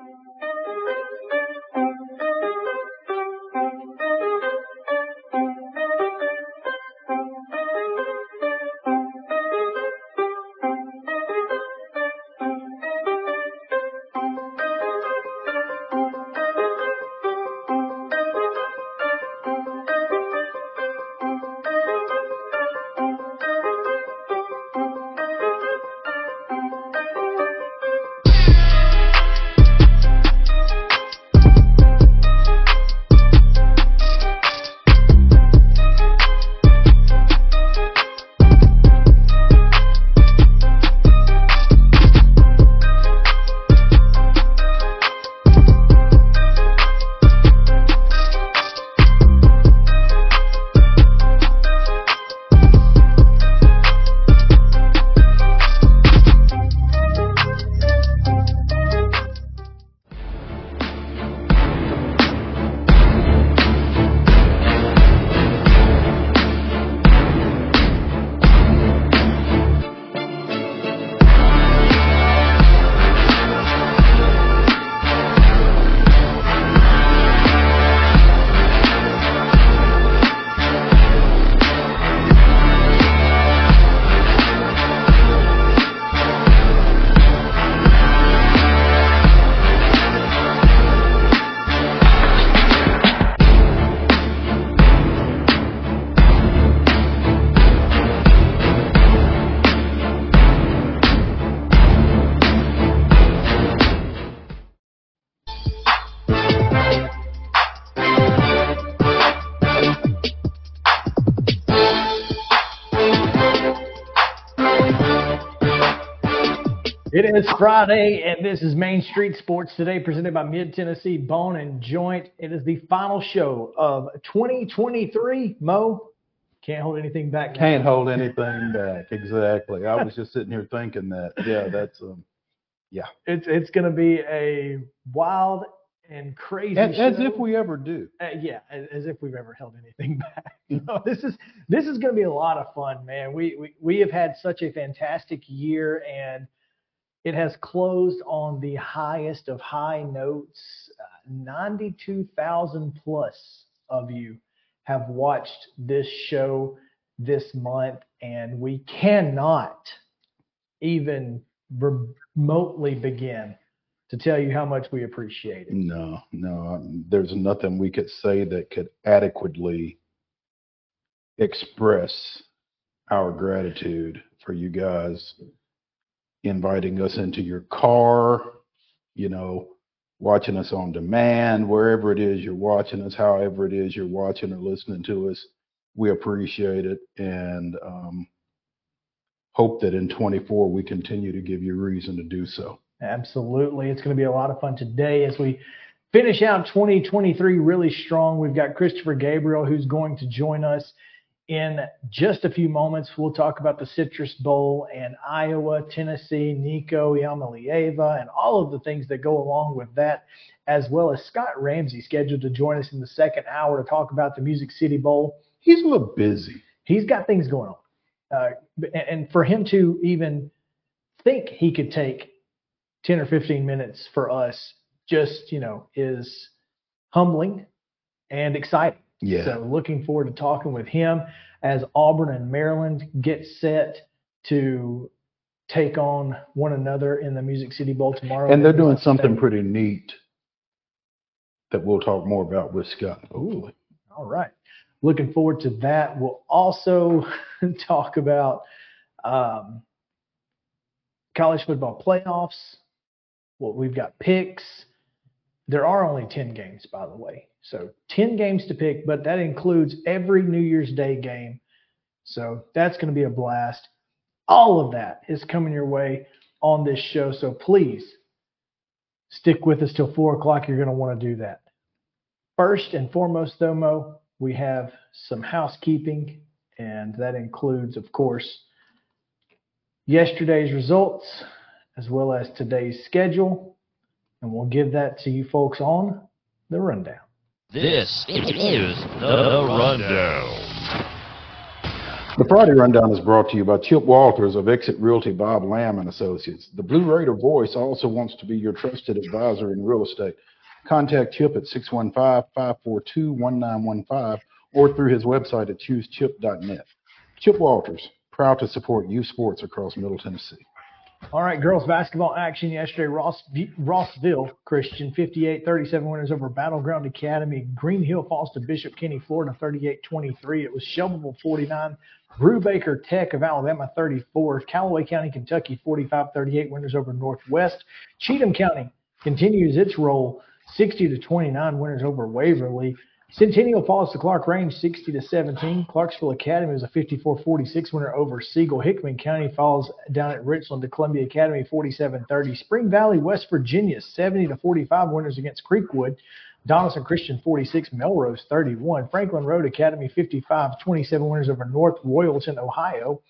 It is Friday, and this is Main Street Sports Today, presented by Mid Tennessee Bone and Joint. It is the final show of 2023. Mo, can't hold anything back. now. Can't hold anything back. Exactly. I was just sitting here thinking that. Yeah, that's um, yeah. It's it's going to be a wild and crazy. as, as if we ever do. Uh, yeah, as, as if we've ever held anything back. No, this is this is going to be a lot of fun, man. We, we we have had such a fantastic year, and it has closed on the highest of high notes. Uh, Ninety-two thousand plus of you have watched this show this month, and we cannot even remotely begin to tell you how much we appreciate it. No, no. um, There's nothing we could say that could adequately express our gratitude for you guys inviting us into your car, you know, watching us on demand, wherever it is you're watching us, however it is you're watching or listening to us. We appreciate it and um, hope that in 24 we continue to give you reason to do so. Absolutely. It's going to be a lot of fun today as we finish out 2023 really strong. We've got Christopher Gabriel who's going to join us in just a few moments. We'll talk about the Citrus Bowl and Iowa, Tennessee, Nico Iamaleava, and all of the things that go along with that, as well as Scott Ramsey scheduled to join us in the second hour to talk about the Music City Bowl. He's a little busy. He's got things going on. Uh, and- and for him to even think he could take 10 or 15 minutes for us just, you know, is humbling and exciting. Yeah. So looking forward to talking with him as Auburn and Maryland get set to take on one another in the Music City Bowl tomorrow. And they're doing something pretty neat that we'll talk more about with Scott. Ooh, all right. Looking forward to that. We'll also talk about um, college football playoffs. Well, we've got picks. There are only 10 games, by the way. So 10 games to pick, but that includes every New Year's Day game. So that's going to be a blast. All of that is coming your way on this show. So please stick with us till four o'clock. You're going to want to do that. First and foremost, though, Mo, we have some housekeeping, and that includes, of course, yesterday's results as well as today's schedule. And we'll give that to you folks on the rundown. This is the rundown. The Friday Rundown is brought to you by Chip Walters of Exit Realty Bob Lamb and Associates. The Blue Raider Voice also wants to be your trusted advisor in real estate. Contact Chip at 615-542-1915 or through his website at choosechip.net. Chip Walters, proud to support youth sports across Middle Tennessee. All right, girls basketball action yesterday. Ross, Rossville Christian 58-37 winners over Battleground Academy. Green Hill falls to Bishop Kenny, Florida 38-23. It was Shelbyville 49. Brubaker Tech of Alabama 34. Callaway County, Kentucky 45-38 winners over Northwest. Cheatham County continues its roll 60 to 29 winners over Waverly. Centennial falls to Clark Range 60 to 17. Clarksville Academy is a 54-46 winner over Siegel. Hickman County falls down at Richland to Columbia Academy 47-30. Spring Valley, West Virginia 70 to 45 winners against Creekwood. Donelson Christian 46, Melrose 31. Franklin Road Academy 55-27 winners over North Royalton, Ohio.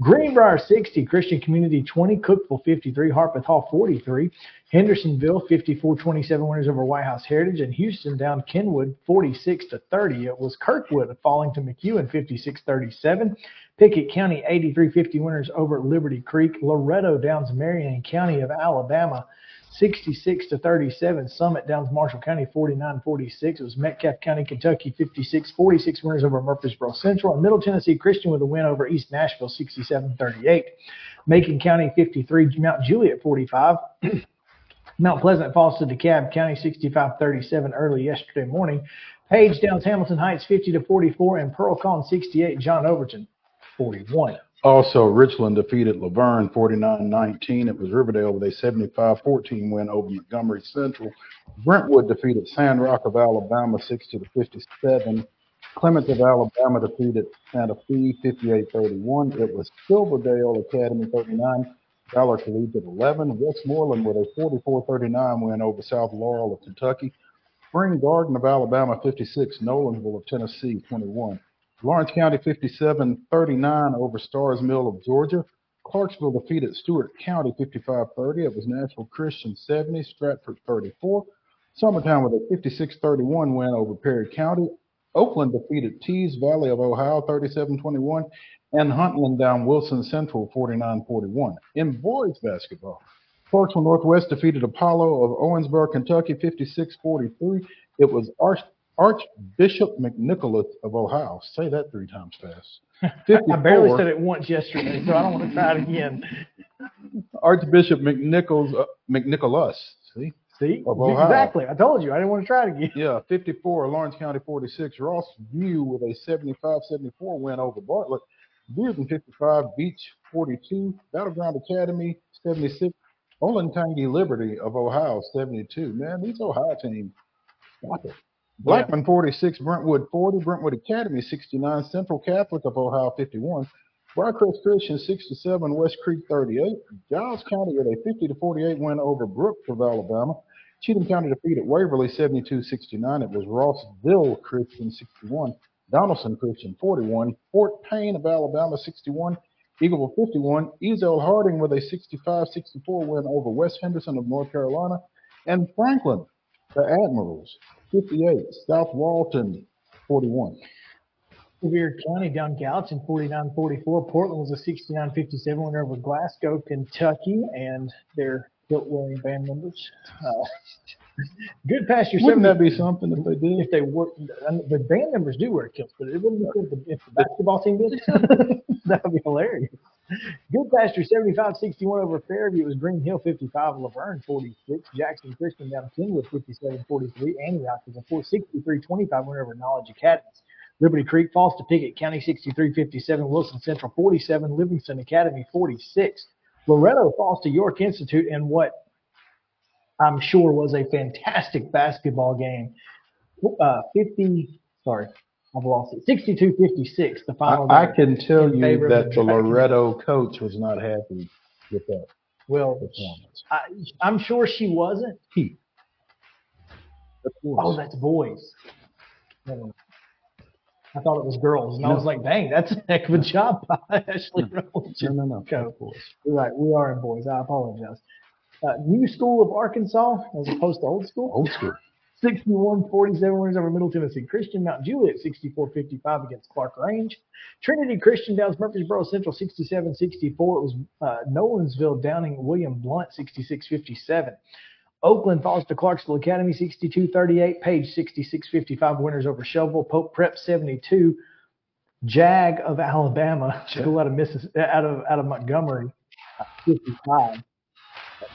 Greenbrier 60, Christian Community 20, Cookeville 53, Harpeth Hall 43, Hendersonville 54-27 winners over White House Heritage, and Houston down Kenwood 46 to 30. It was Kirkwood falling to McEwen 56-37. Pickett County 83-50 winners over Liberty Creek. Loretto downs Marion County of Alabama 66 to 37. Summit Downs Marshall County 49 46. It was Metcalfe County, Kentucky 56 46 winners over Murfreesboro Central. And Middle Tennessee Christian with a win over East Nashville 67 38. Macon County 53, Mount Juliet 45. Mount Pleasant falls to DeKalb County 65 37 early yesterday morning. Page Downs Hamilton Heights 50 to 44 and Pearl-Cohn 68, John Overton 41. Also, Richland defeated La Vergne 49-19. It was Riverdale with a 75-14 win over Montgomery Central. Brentwood defeated Sand Rock of Alabama 60 to 57. Clements of Alabama defeated Santa Fe 58-31. It was Silverdale Academy 39. Valor Collegiate 11. Westmoreland with a 44-39 win over South Laurel of Kentucky. Spring Garden of Alabama 56. Nolensville of Tennessee 21. Lawrence County 57-39 over Starrs Mill of Georgia. Clarksville defeated Stewart County 55-30. It was Nashville Christian 70, Stratford 34. Summertown with a 56-31 win over Perry County. Oakland defeated Teays Valley of Ohio 37-21 and Huntland down Wilson Central 49-41. In boys basketball, Clarksville Northwest defeated Apollo of Owensboro, Kentucky 56-43. It was Arch- Archbishop McNicholas of Ohio. Say that three times fast. I barely said it once yesterday, so I don't want to try it again. Archbishop McNichols, uh, McNicholas. See? See? Exactly. I told you. I didn't want to try it again. Yeah, 54. Lawrence County 46. Ross View with a 75-74 win over Bartlett. Bearden 55. Beech 42. Battleground Academy 76. Olentangy Liberty of Ohio 72. Man, these Ohio teams. Blackman 46, Brentwood 40, Brentwood Academy 69, Central Catholic of Ohio 51, Briarcrest Christian 67, West Creek 38, Giles County with a 50 to 48 win over Brooks of Alabama. Cheatham County defeated Waverly 72-69. It was Rossville Christian 61, Donelson Christian 41, Fort Payne of Alabama 61, Eagleville 51, Ezell Harding with a 65-64 win over West Henderson of North Carolina, and Franklin, the Admirals 58, South Walton 41. Sevier County down Gallatin 49-44. Portland was a 69-57 winner over Glasgow, Kentucky, and their Built William band members. Uh, Goodpasture. Wouldn't that be something if they did? if they were the band members do wear kilts, but it wouldn't be cool if the, if the basketball team did. that would be hilarious. Goodpasture 75-61 over Fairview. It was Green Hill 55, La Vergne 46, Jackson Christian down Kenwood 57-43. Antioch was a 63-25 win over Knowledge Academies. Liberty Creek falls to Pickett County 63-57, Wilson Central 47, Livingston Academy 46. Loretto falls to York Institute in what I'm sure was a fantastic basketball game. Uh, 50, sorry, I've lost it. 62-56, the final. I, I can tell in you favor of that the the Loretto coach was not happy with that Well, performance. I, I'm sure she wasn't. He. Of Oh, course. that's boys. Never mind. I thought it was girls, and I was like, "Dang, that's a heck of a job by Ashley Rowland." No, no, no. Of course. You're right, we are in boys. I apologize. Uh, new school of Arkansas as opposed to old school. Old school. 61-47 winners over Middle Tennessee Christian. Mount Juliet 64-55 against Clark Range. Trinity Christian Downs Murfreesboro Central 67-64. It was uh, Nolensville Downing William Blount 66-57. Oakland falls to Clarksville Academy 62-38. Page 66-55 winners over Shelbyville. Pope Prep 72. Jag of Alabama, out of Missis- out of out of Montgomery, uh, 55.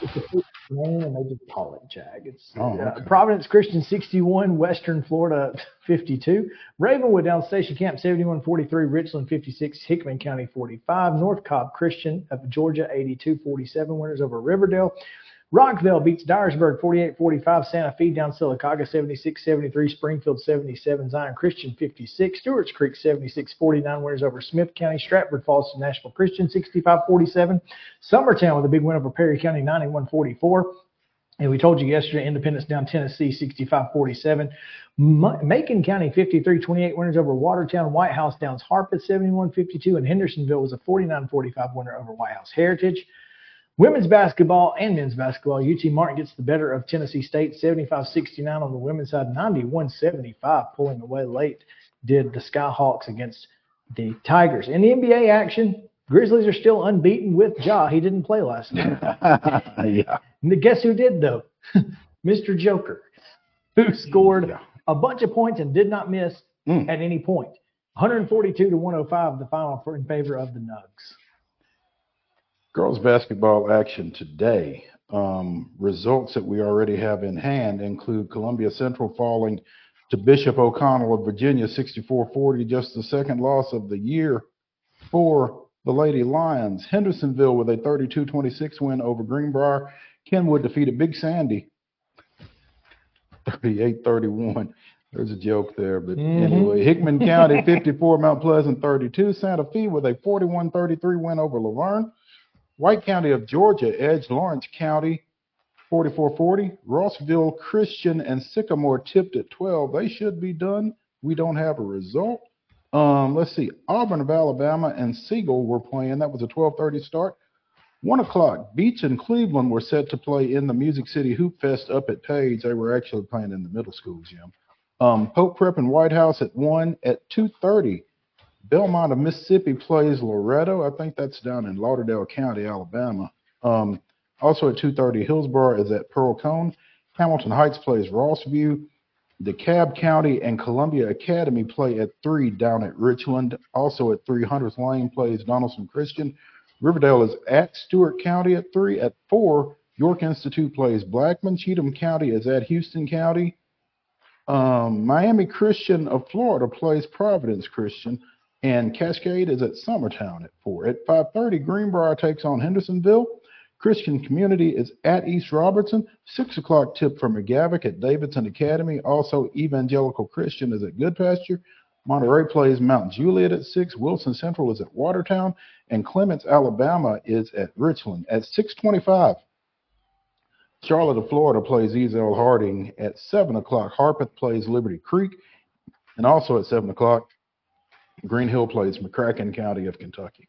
It's a fixed name, and they just call it Jag. It's Oh, uh. Providence Christian 61, Western Florida 52, Ravenwood down Station Camp 71 43, Richland 56, Hickman County 45, North Cobb Christian of Georgia 82 47, winners over Riverdale. Rockvale beats Dyersburg 48-45. Santa Fe down Sylacauga 76-73. Springfield 77. Zion Christian 56. Stewart's Creek 76-49. Winners over Smith County. Stratford falls to Nashville Christian 65-47. Summertown with a big win over Perry County 91-44. And we told you yesterday, Independence down Tennessee 65-47. Macon County 53-28 winners over Watertown. White House downs Harpeth 71-52. And Hendersonville was a 49-45 winner over White House Heritage. Women's basketball and men's basketball. UT Martin gets the better of Tennessee State 75-69 on the women's side, 91-75 pulling away late did the Skyhawks against the Tigers. In the NBA action, Grizzlies are still unbeaten with Ja. He didn't play last night. yeah. And guess who did though? Mr. Joker, who scored Yeah. a bunch of points and did not miss Mm. at any point. 142 to 105, the final for in favor of the Nugs. Girls basketball action today. Um, results that we already have in hand include Columbia Central falling to Bishop O'Connell of Virginia 64-40, just the second loss of the year for the Lady Lions. Hendersonville with a 32-26 win over Greenbrier. Kenwood defeated Big Sandy 38-31. There's a joke there, but Mhm. anyway, Hickman County 54, Mount Pleasant 32. Santa Fe with a 41-33 win over La Vergne. White County of Georgia edged Lawrence County 44-40. Rossville Christian and Sycamore tipped at 12. They should be done. We don't have a result. Um, let's see. Auburn of Alabama and Siegel were playing. That was a 12:30 start. One o'clock. Beech and Cleveland were set to play in the Music City Hoop Fest up at Page. They were actually playing in the middle school gym. Um, Pope Prep and White House at one at 2:30. Belmont of Mississippi plays Loretto. I think that's down in Lauderdale County, Alabama. Um, also at 2:30, Hillsborough is at Pearl-Cohn. Hamilton Heights plays Rossview. DeKalb County and Columbia Academy play at three down at Richland. Also at 300th Lane plays Donelson Christian. Riverdale is at Stewart County at three. At four, York Institute plays Blackman. Cheatham County is at Houston County. Um, Miami Christian of Florida plays Providence Christian, and Cascade is at Summertown at four. At 5:30, Greenbrier takes on Hendersonville. Christian Community is at East Robertson. Six o'clock tip from McGavock at Davidson Academy. Also, Evangelical Christian is at Goodpasture. Monterey plays Mount Juliet at six. Wilson Central is at Watertown, and Clements, Alabama is at Richland at 6:25. Charlotte of Florida plays Ezell Harding at 7 o'clock. Harpeth plays Liberty Creek. And also at 7 o'clock, Green Hill plays McCracken County of Kentucky.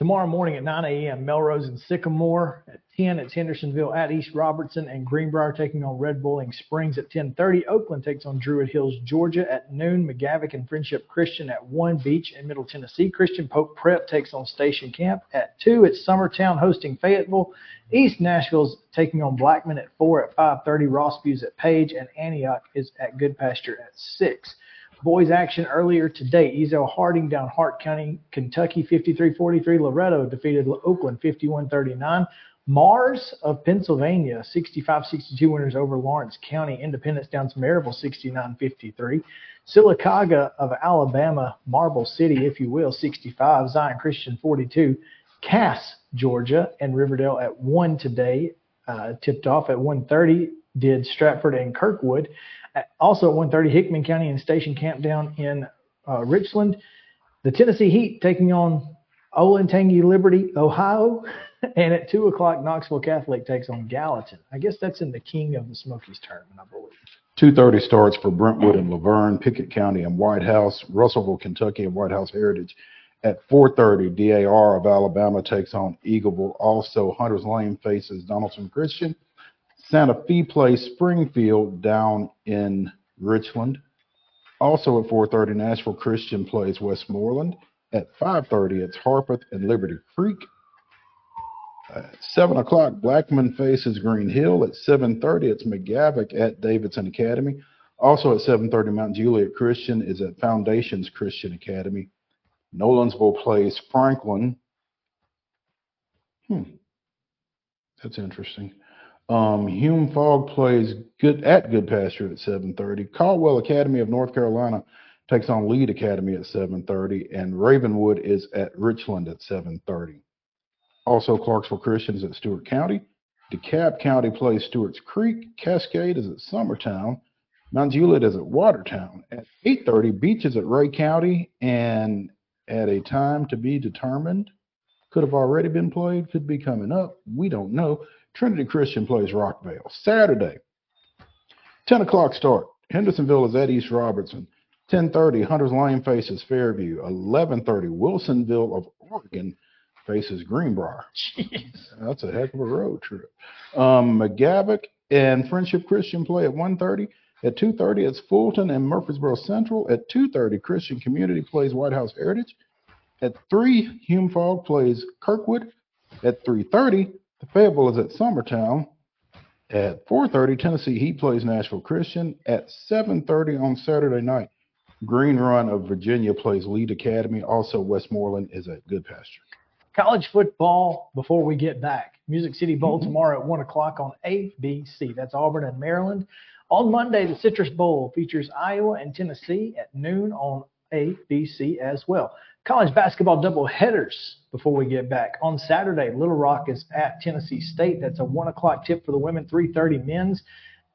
Tomorrow morning at 9 a.m., Melrose and Sycamore. At 10, it's Hendersonville at East Robertson and Greenbrier taking on Red Boiling Springs at 10:30. Oakland takes on Druid Hills, Georgia at noon. McGavock and Friendship Christian at 1. Beech in Middle Tennessee. Christian Pope Prep takes on Station Camp at 2. It's Summertown hosting Fayetteville. East Nashville's taking on Blackman at 4 at 5:30. Rossview's at Page and Antioch is at Goodpasture at 6. Boys action earlier today. Ezell Harding down Hart County, Kentucky 53-43. Loretto defeated Oakland 51-39. Mars of Pennsylvania 65-62 winners over Lawrence County. Independence down to Maryville 69-53. Sylacauga of Alabama, Marble City, if you will, 65. Zion Christian 42. Cass, Georgia, and Riverdale at 1 today. Uh, tipped off at 1:30 did Stratford and Kirkwood. Also at 1:30, Hickman County and Station Camp down in uh, Richland. The Tennessee Heat taking on Olentangy Liberty, Ohio, and at two o'clock, Knoxville Catholic takes on Gallatin. I guess that's in the King of the Smokies tournament, I believe. 2:30 starts for Brentwood and La Vergne, Pickett County and White House, Russellville, Kentucky and White House Heritage. At 4:30, DAR of Alabama takes on Eagleville. Also, Hunter's Lane faces Donelson Christian. Santa Fe plays Springfield down in Richland. Also at 4:30, Nashville Christian plays Westmoreland. At 5:30, it's Harpeth and Liberty Creek. At 7 o'clock, Blackman faces Green Hill. At 7:30, it's McGavock at Davidson Academy. Also at 7:30, Mount Juliet Christian is at Foundations Christian Academy. Nolensville plays Franklin. Hmm, that's interesting. Um, Hume Fogg plays good at Goodpasture at 7:30. Caldwell Academy of North Carolina takes on Lead Academy at 7:30, and Ravenwood is at Richland at 7:30. Also, Clarksville Christian is at Stewart County. DeKalb County plays Stewart's Creek. Cascade is at Summertown. Mount Juliet is at Watertown. At 8:30, Beech is at Rhea County, and at a time to be determined, could have already been played, could be coming up. We don't know. Trinity Christian plays Rockvale. Saturday, 10 o'clock start. Hendersonville is at East Robertson. 10:30, Hunters Lane faces Fairview. 11:30, Wilsonville of Oregon faces Greenbrier. Jeez. That's a heck of a road trip. Um, McGavock and Friendship Christian play at 1:30. At 2:30, it's Fulton and Murfreesboro Central. At 2:30, Christian Community plays White House Heritage. At 3, Hume Fogg plays Kirkwood. At 3:30, the Fayetteville is at Summertown. At 4:30, Tennessee Heat plays Nashville Christian. At 7:30 on Saturday night, Green Run of Virginia plays Lead Academy. Also, Westmoreland is at Goodpasture. College football before we get back. Music City Bowl Mhm. tomorrow at 1 o'clock on ABC. That's Auburn and Maryland. On Monday, the Citrus Bowl features Iowa and Tennessee at noon on ABC as well. College basketball double headers before we get back. On Saturday, Little Rock is at Tennessee State. That's a 1 o'clock tip for the women, 3.30 men's.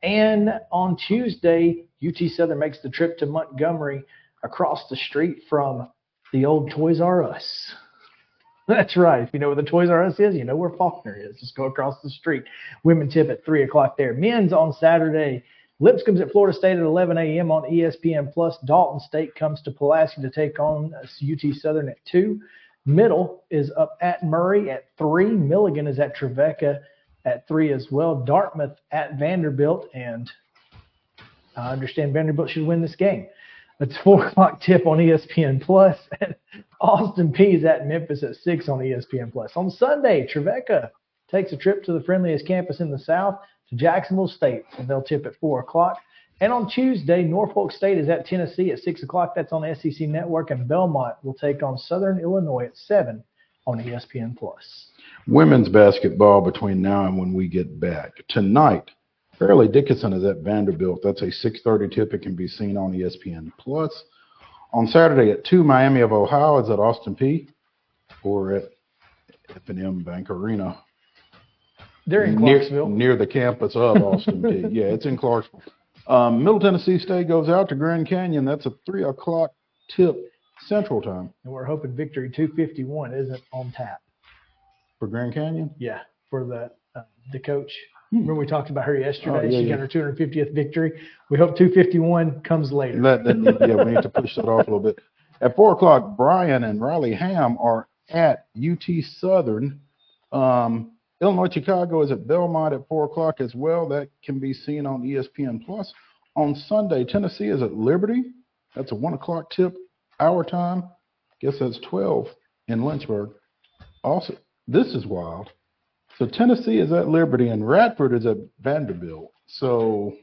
And on Tuesday, UT Southern makes the trip to Montgomery across the street from the old Toys R Us. That's right. If you know where the Toys R Us is, you know where Faulkner is. Just go across the street. Women tip at 3 o'clock there. Men's on Saturday. Lipscomb's at Florida State at 11 a.m. on ESPN Plus. Dalton State comes to Pulaski to take on UT Southern at 2. Middle is up at Murray at 3. Milligan is at Trevecca at 3 as well. Dartmouth at Vanderbilt. And I understand Vanderbilt should win this game. It's 4 o'clock tip on ESPN Plus. And Austin Peay is at Memphis at 6 on ESPN Plus. On Sunday, Trevecca takes a trip to the friendliest campus in the South to Jacksonville State, and they'll tip at 4 o'clock. And on Tuesday, Norfolk State is at Tennessee at 6 o'clock. That's on the SEC Network, and Belmont will take on Southern Illinois at 7 on ESPN Plus. Women's basketball between now and when we get back. Tonight, Fairleigh Dickinson is at Vanderbilt. That's a 6:30 tip. It can be seen on ESPN Plus. On Saturday at 2, Miami of Ohio is at Austin Peay or at F&M Bank Arena. They're in near, Clarksville. near the campus of Austin Peay. Yeah, it's in Clarksville. Um, Middle Tennessee State goes out to Grand Canyon. That's a 3 o'clock tip Central Time And we're hoping Victory 251 isn't on tap. for Grand Canyon. Yeah, for the uh, the coach. Hmm. Remember we talked about her yesterday? Oh, yeah, she yeah. got her 250th victory. We hope 251 comes later. That, that, yeah, we need to push that off a little bit. At four o'clock, Brian and Riley Ham are at UT Southern. Um, Illinois Chicago is at Belmont at four o'clock as well. That can be seen on ESPN Plus. On Sunday, Tennessee is at Liberty. That's a one o'clock tip, our time. Guess that's twelve in Lynchburg. Also, this is wild. So Tennessee is at Liberty and Radford is at Vanderbilt. So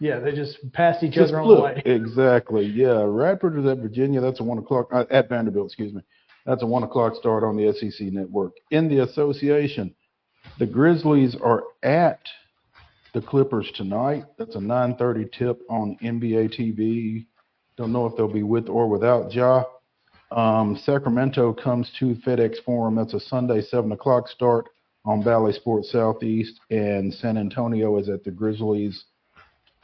yeah, they just passed each just other on the way. Exactly. Yeah. Radford is at Virginia. That's a one o'clock uh, at Vanderbilt. Excuse me. That's a one o'clock start on the SEC network. In the association, the Grizzlies are at the Clippers tonight. That's a 9:30 tip on NBA TV. Don't know if they'll be with or without Ja. Um, Sacramento comes to FedEx Forum. That's a Sunday seven o'clock start on Bally Sports Southeast, and San Antonio is at the Grizzlies.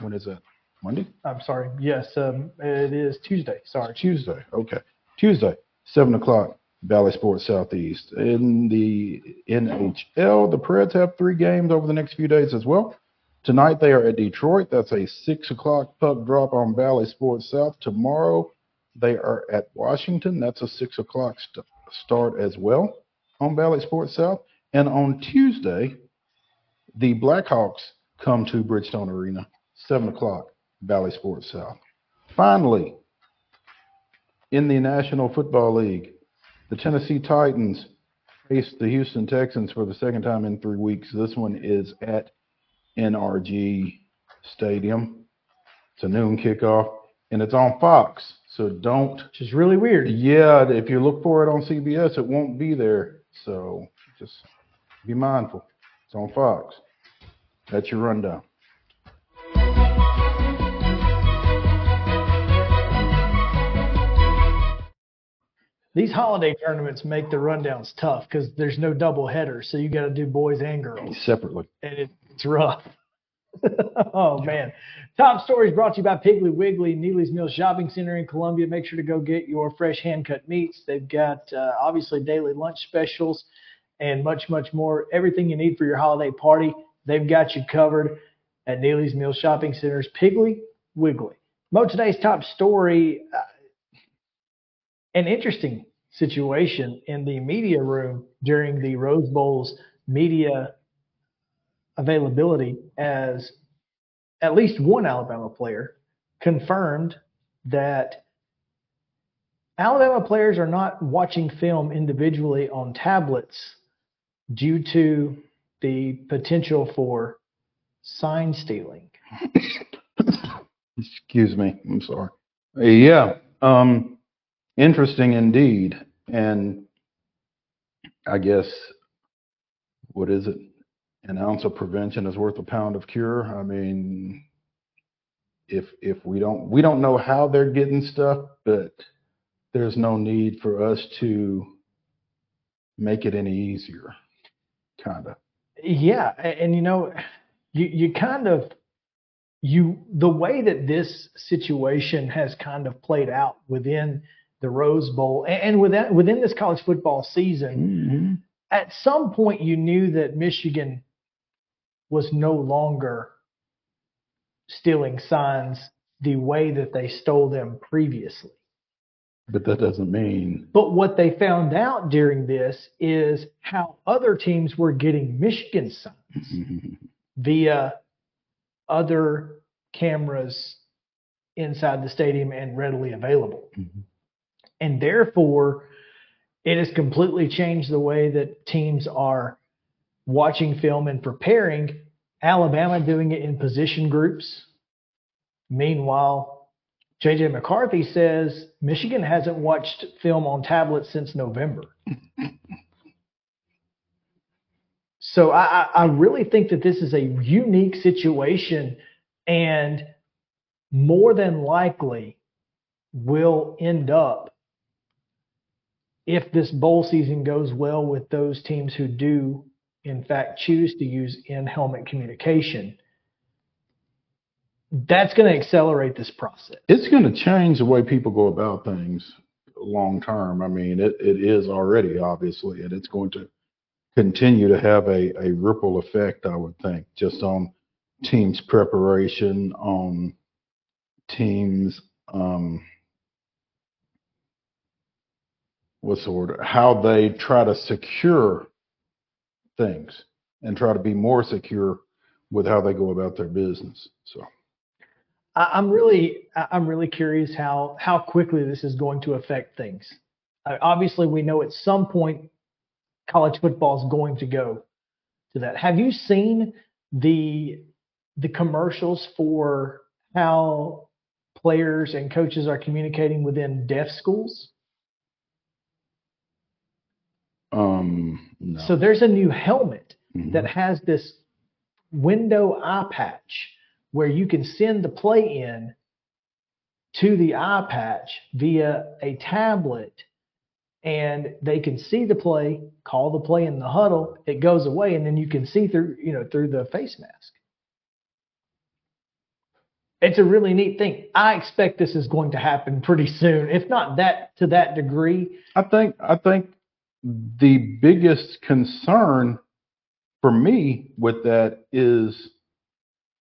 When is that? Monday? I'm sorry. Yes, um, it is Tuesday. Sorry. Tuesday. Okay. Tuesday, 7 o'clock, Bally Sports Southeast. In the NHL, the Preds have three games over the next few days as well. Tonight, they are at Detroit. That's a 6 o'clock puck drop on Bally Sports South. Tomorrow, they are at Washington. That's a 6 o'clock st- start as well on Bally Sports South. And on Tuesday, the Blackhawks come to Bridgestone Arena, 7 o'clock, Bally Sports South. Finally, in the National Football League, the Tennessee Titans face the Houston Texans for the second time in three weeks. This one is at NRG Stadium. It's a noon kickoff, and it's on Fox. So don't, Which is really weird. yeah, if you look for it on CBS, it won't be there. So just be mindful. It's on Fox. That's your rundown. These holiday tournaments make the rundowns tough because there's no double header, so you got to do boys and girls, Separately. and it, it's rough. oh man! Top stories brought to you by Piggly Wiggly, Neely's Mill Shopping Center in Columbia. Make sure to go get your fresh hand cut meats. They've got uh, obviously daily lunch specials and much much more. Everything you need for your holiday party, they've got you covered at Neely's Mill Shopping Center's Piggly Wiggly. Mo, today's top story. An interesting situation in the media room during the Rose Bowl's media availability as at least one Alabama player confirmed that Alabama players are not watching film individually on tablets due to the potential for sign stealing. Excuse me. I'm sorry. Yeah. Um, interesting indeed. And I guess, what is it? An ounce of prevention is worth a pound of cure. I mean, if if we don't we don't know how they're getting stuff, but there's no need for us to make it any easier. Kind of. Yeah, a- and you know, you you kind of you the way that this situation has kind of played out within the Rose Bowl and, and within within this college football season, at some point you knew that Michigan was no longer stealing signs the way that they stole them previously. But that doesn't mean But what they found out during this is how other teams were getting Michigan signs via other cameras inside the stadium and readily available. Mhm. And therefore, it has completely changed the way that teams are watching film and preparing. Alabama doing it in position groups. Meanwhile, JJ McCarthy says Michigan hasn't watched film on tablets since November. So I, I really think that this is a unique situation and more than likely will end up if this bowl season goes well with those teams who do in fact choose to use in helmet communication that's going to accelerate this process it's going to change the way people go about things long term. I mean, it, it is already obviously, and it's going to continue to have a, a ripple effect, I would think, just on teams' preparation, on teams, um, what's the word, how they try to secure things and try to be more secure with how they go about their business. So. I'm really, I'm really curious how how quickly this is going to affect things. Obviously, we know at some point college football is going to go to that. Have you seen the the commercials for how players and coaches are communicating within deaf schools? Um, no. So there's a new helmet Mhm. that has this window eye patch where you can send the play in to the eye patch via a tablet and they can see the play, call the play in the huddle, it goes away and then you can see through, you know, through the face mask. It's a really neat thing. I expect this is going to happen pretty soon, if not that to that degree. I think I think the biggest concern for me with that is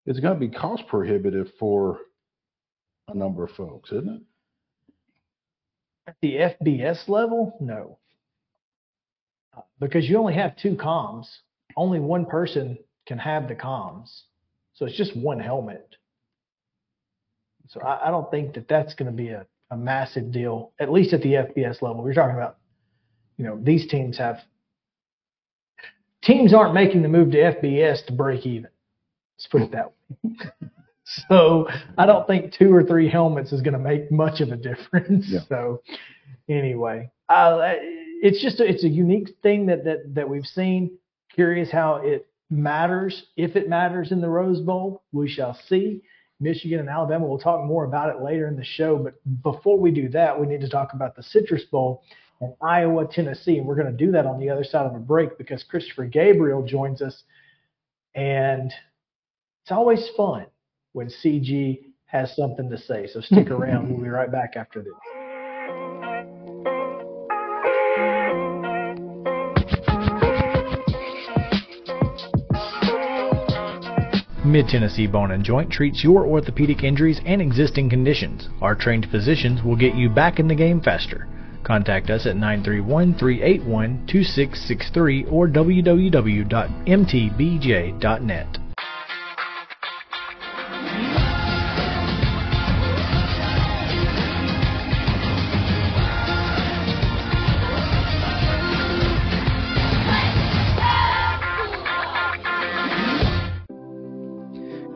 it's going to be cost prohibitive for a number of folks, isn't it? At the FBS level, no. Because you only have two comms. Only one person can have the comms. So it's just one helmet. So I, I don't think that that's going to be a, a massive deal, at least at the FBS level. We're talking about, you know, these teams have teams aren't making the move to FBS to break even. Let's put it that way. so I don't think two or three helmets is going to make much of a difference. Yeah. So anyway, uh, it's just a, it's a unique thing that that that we've seen. Curious how it matters, if it matters in the Rose Bowl. We shall see. Michigan and Alabama. We'll talk more about it later in the show. But before we do that, we need to talk about the Citrus Bowl and Iowa, Tennessee. And we're going to do that on the other side of a break because Christopher Gabriel joins us. And it's always fun when CG has something to say. So stick around. We'll be right back after this. Mid Tennessee Bone and Joint treats your orthopedic injuries and existing conditions. Our trained physicians will get you back in the game faster. Contact us at 931 381 2663 or www.mtbj.net.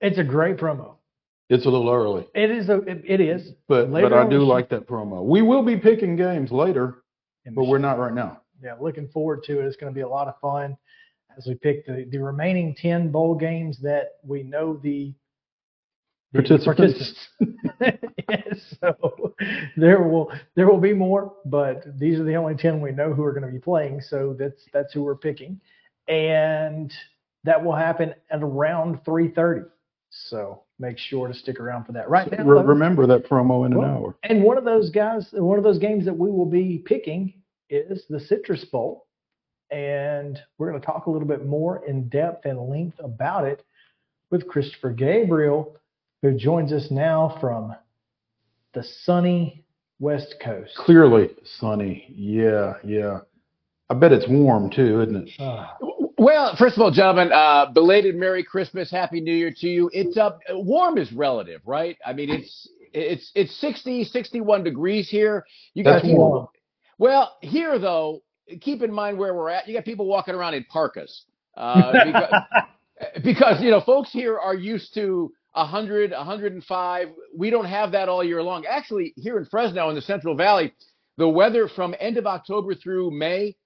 It's a great promo. It's a little early, It is a it, it is. but Later but I do like that promo. We will be picking games later, but we're not right now. yeah, looking forward to it. It's going to be a lot of fun as we pick the, the remaining 10 bowl games that we know the, the Participants. participants. Yes, so there will there will be more, but these are the only 10 we know who are going to be playing. So that's that's who we're picking, and that will happen at around 3:30. So make sure to stick around for that. Right now, Re- remember that promo in an hour. And one of those guys, one of those games that we will be picking is the Citrus Bowl. And we're going to talk a little bit more in depth and length about it with Christopher Gabriel, who joins us now from the sunny West Coast. Clearly sunny. Yeah, yeah. I bet it's warm too, isn't it? Ah, Well, first of all, gentlemen, uh, belated Merry Christmas, Happy New Year to you. It's uh, warm is relative, right? I mean, it's it's it's 60, 61 degrees here. You got That's people. warm. Well, here though, keep in mind where we're at. You got people walking around in parkas uh, because, because you know folks here are used to 100, 105. We don't have that all year long. Actually, here in Fresno in the Central Valley, the weather from end of October through May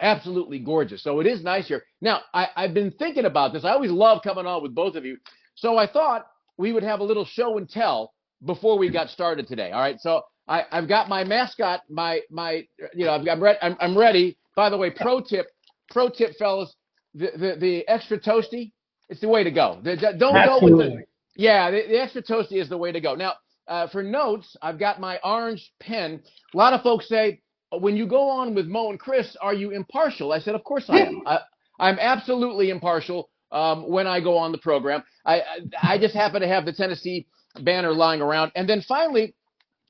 absolutely gorgeous. So it is nice here. Now, I, I've been thinking about this. I always love coming on with both of you. So I thought we would have a little show and tell before we got started today. All right. So I, I've got my mascot, my my, you know, I've, I'm, re- I'm I'm ready. By the way, pro tip, pro tip, fellas, the the, the extra toasty, it's the way to go. The, don't go with the yeah, the, the extra toasty is the way to go. Now, uh, for notes, I've got my orange pen. A lot of folks say, when you go on with Mo and Chris, are you impartial? I said, of course I am. I, I'm absolutely impartial um, when I go on the program. I, I I just happen to have the Tennessee banner lying around. And then finally,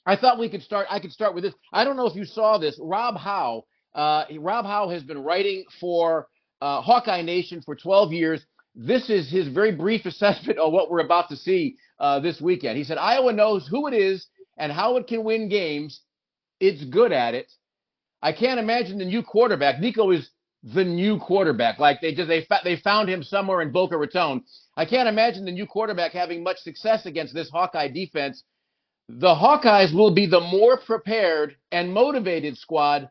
I thought we could start. I could start with this. I don't know if you saw this. Rob Howe. Uh, Rob Howe has been writing for uh, Hawkeye Nation for 12 years. This is his very brief assessment of what we're about to see uh, this weekend. He said Iowa knows who it is and how it can win games. It's good at it. I can't imagine the new quarterback. Nico is the new quarterback. Like they just they they found him somewhere in Boca Raton. I can't imagine the new quarterback having much success against this Hawkeye defense. The Hawkeyes will be the more prepared and motivated squad.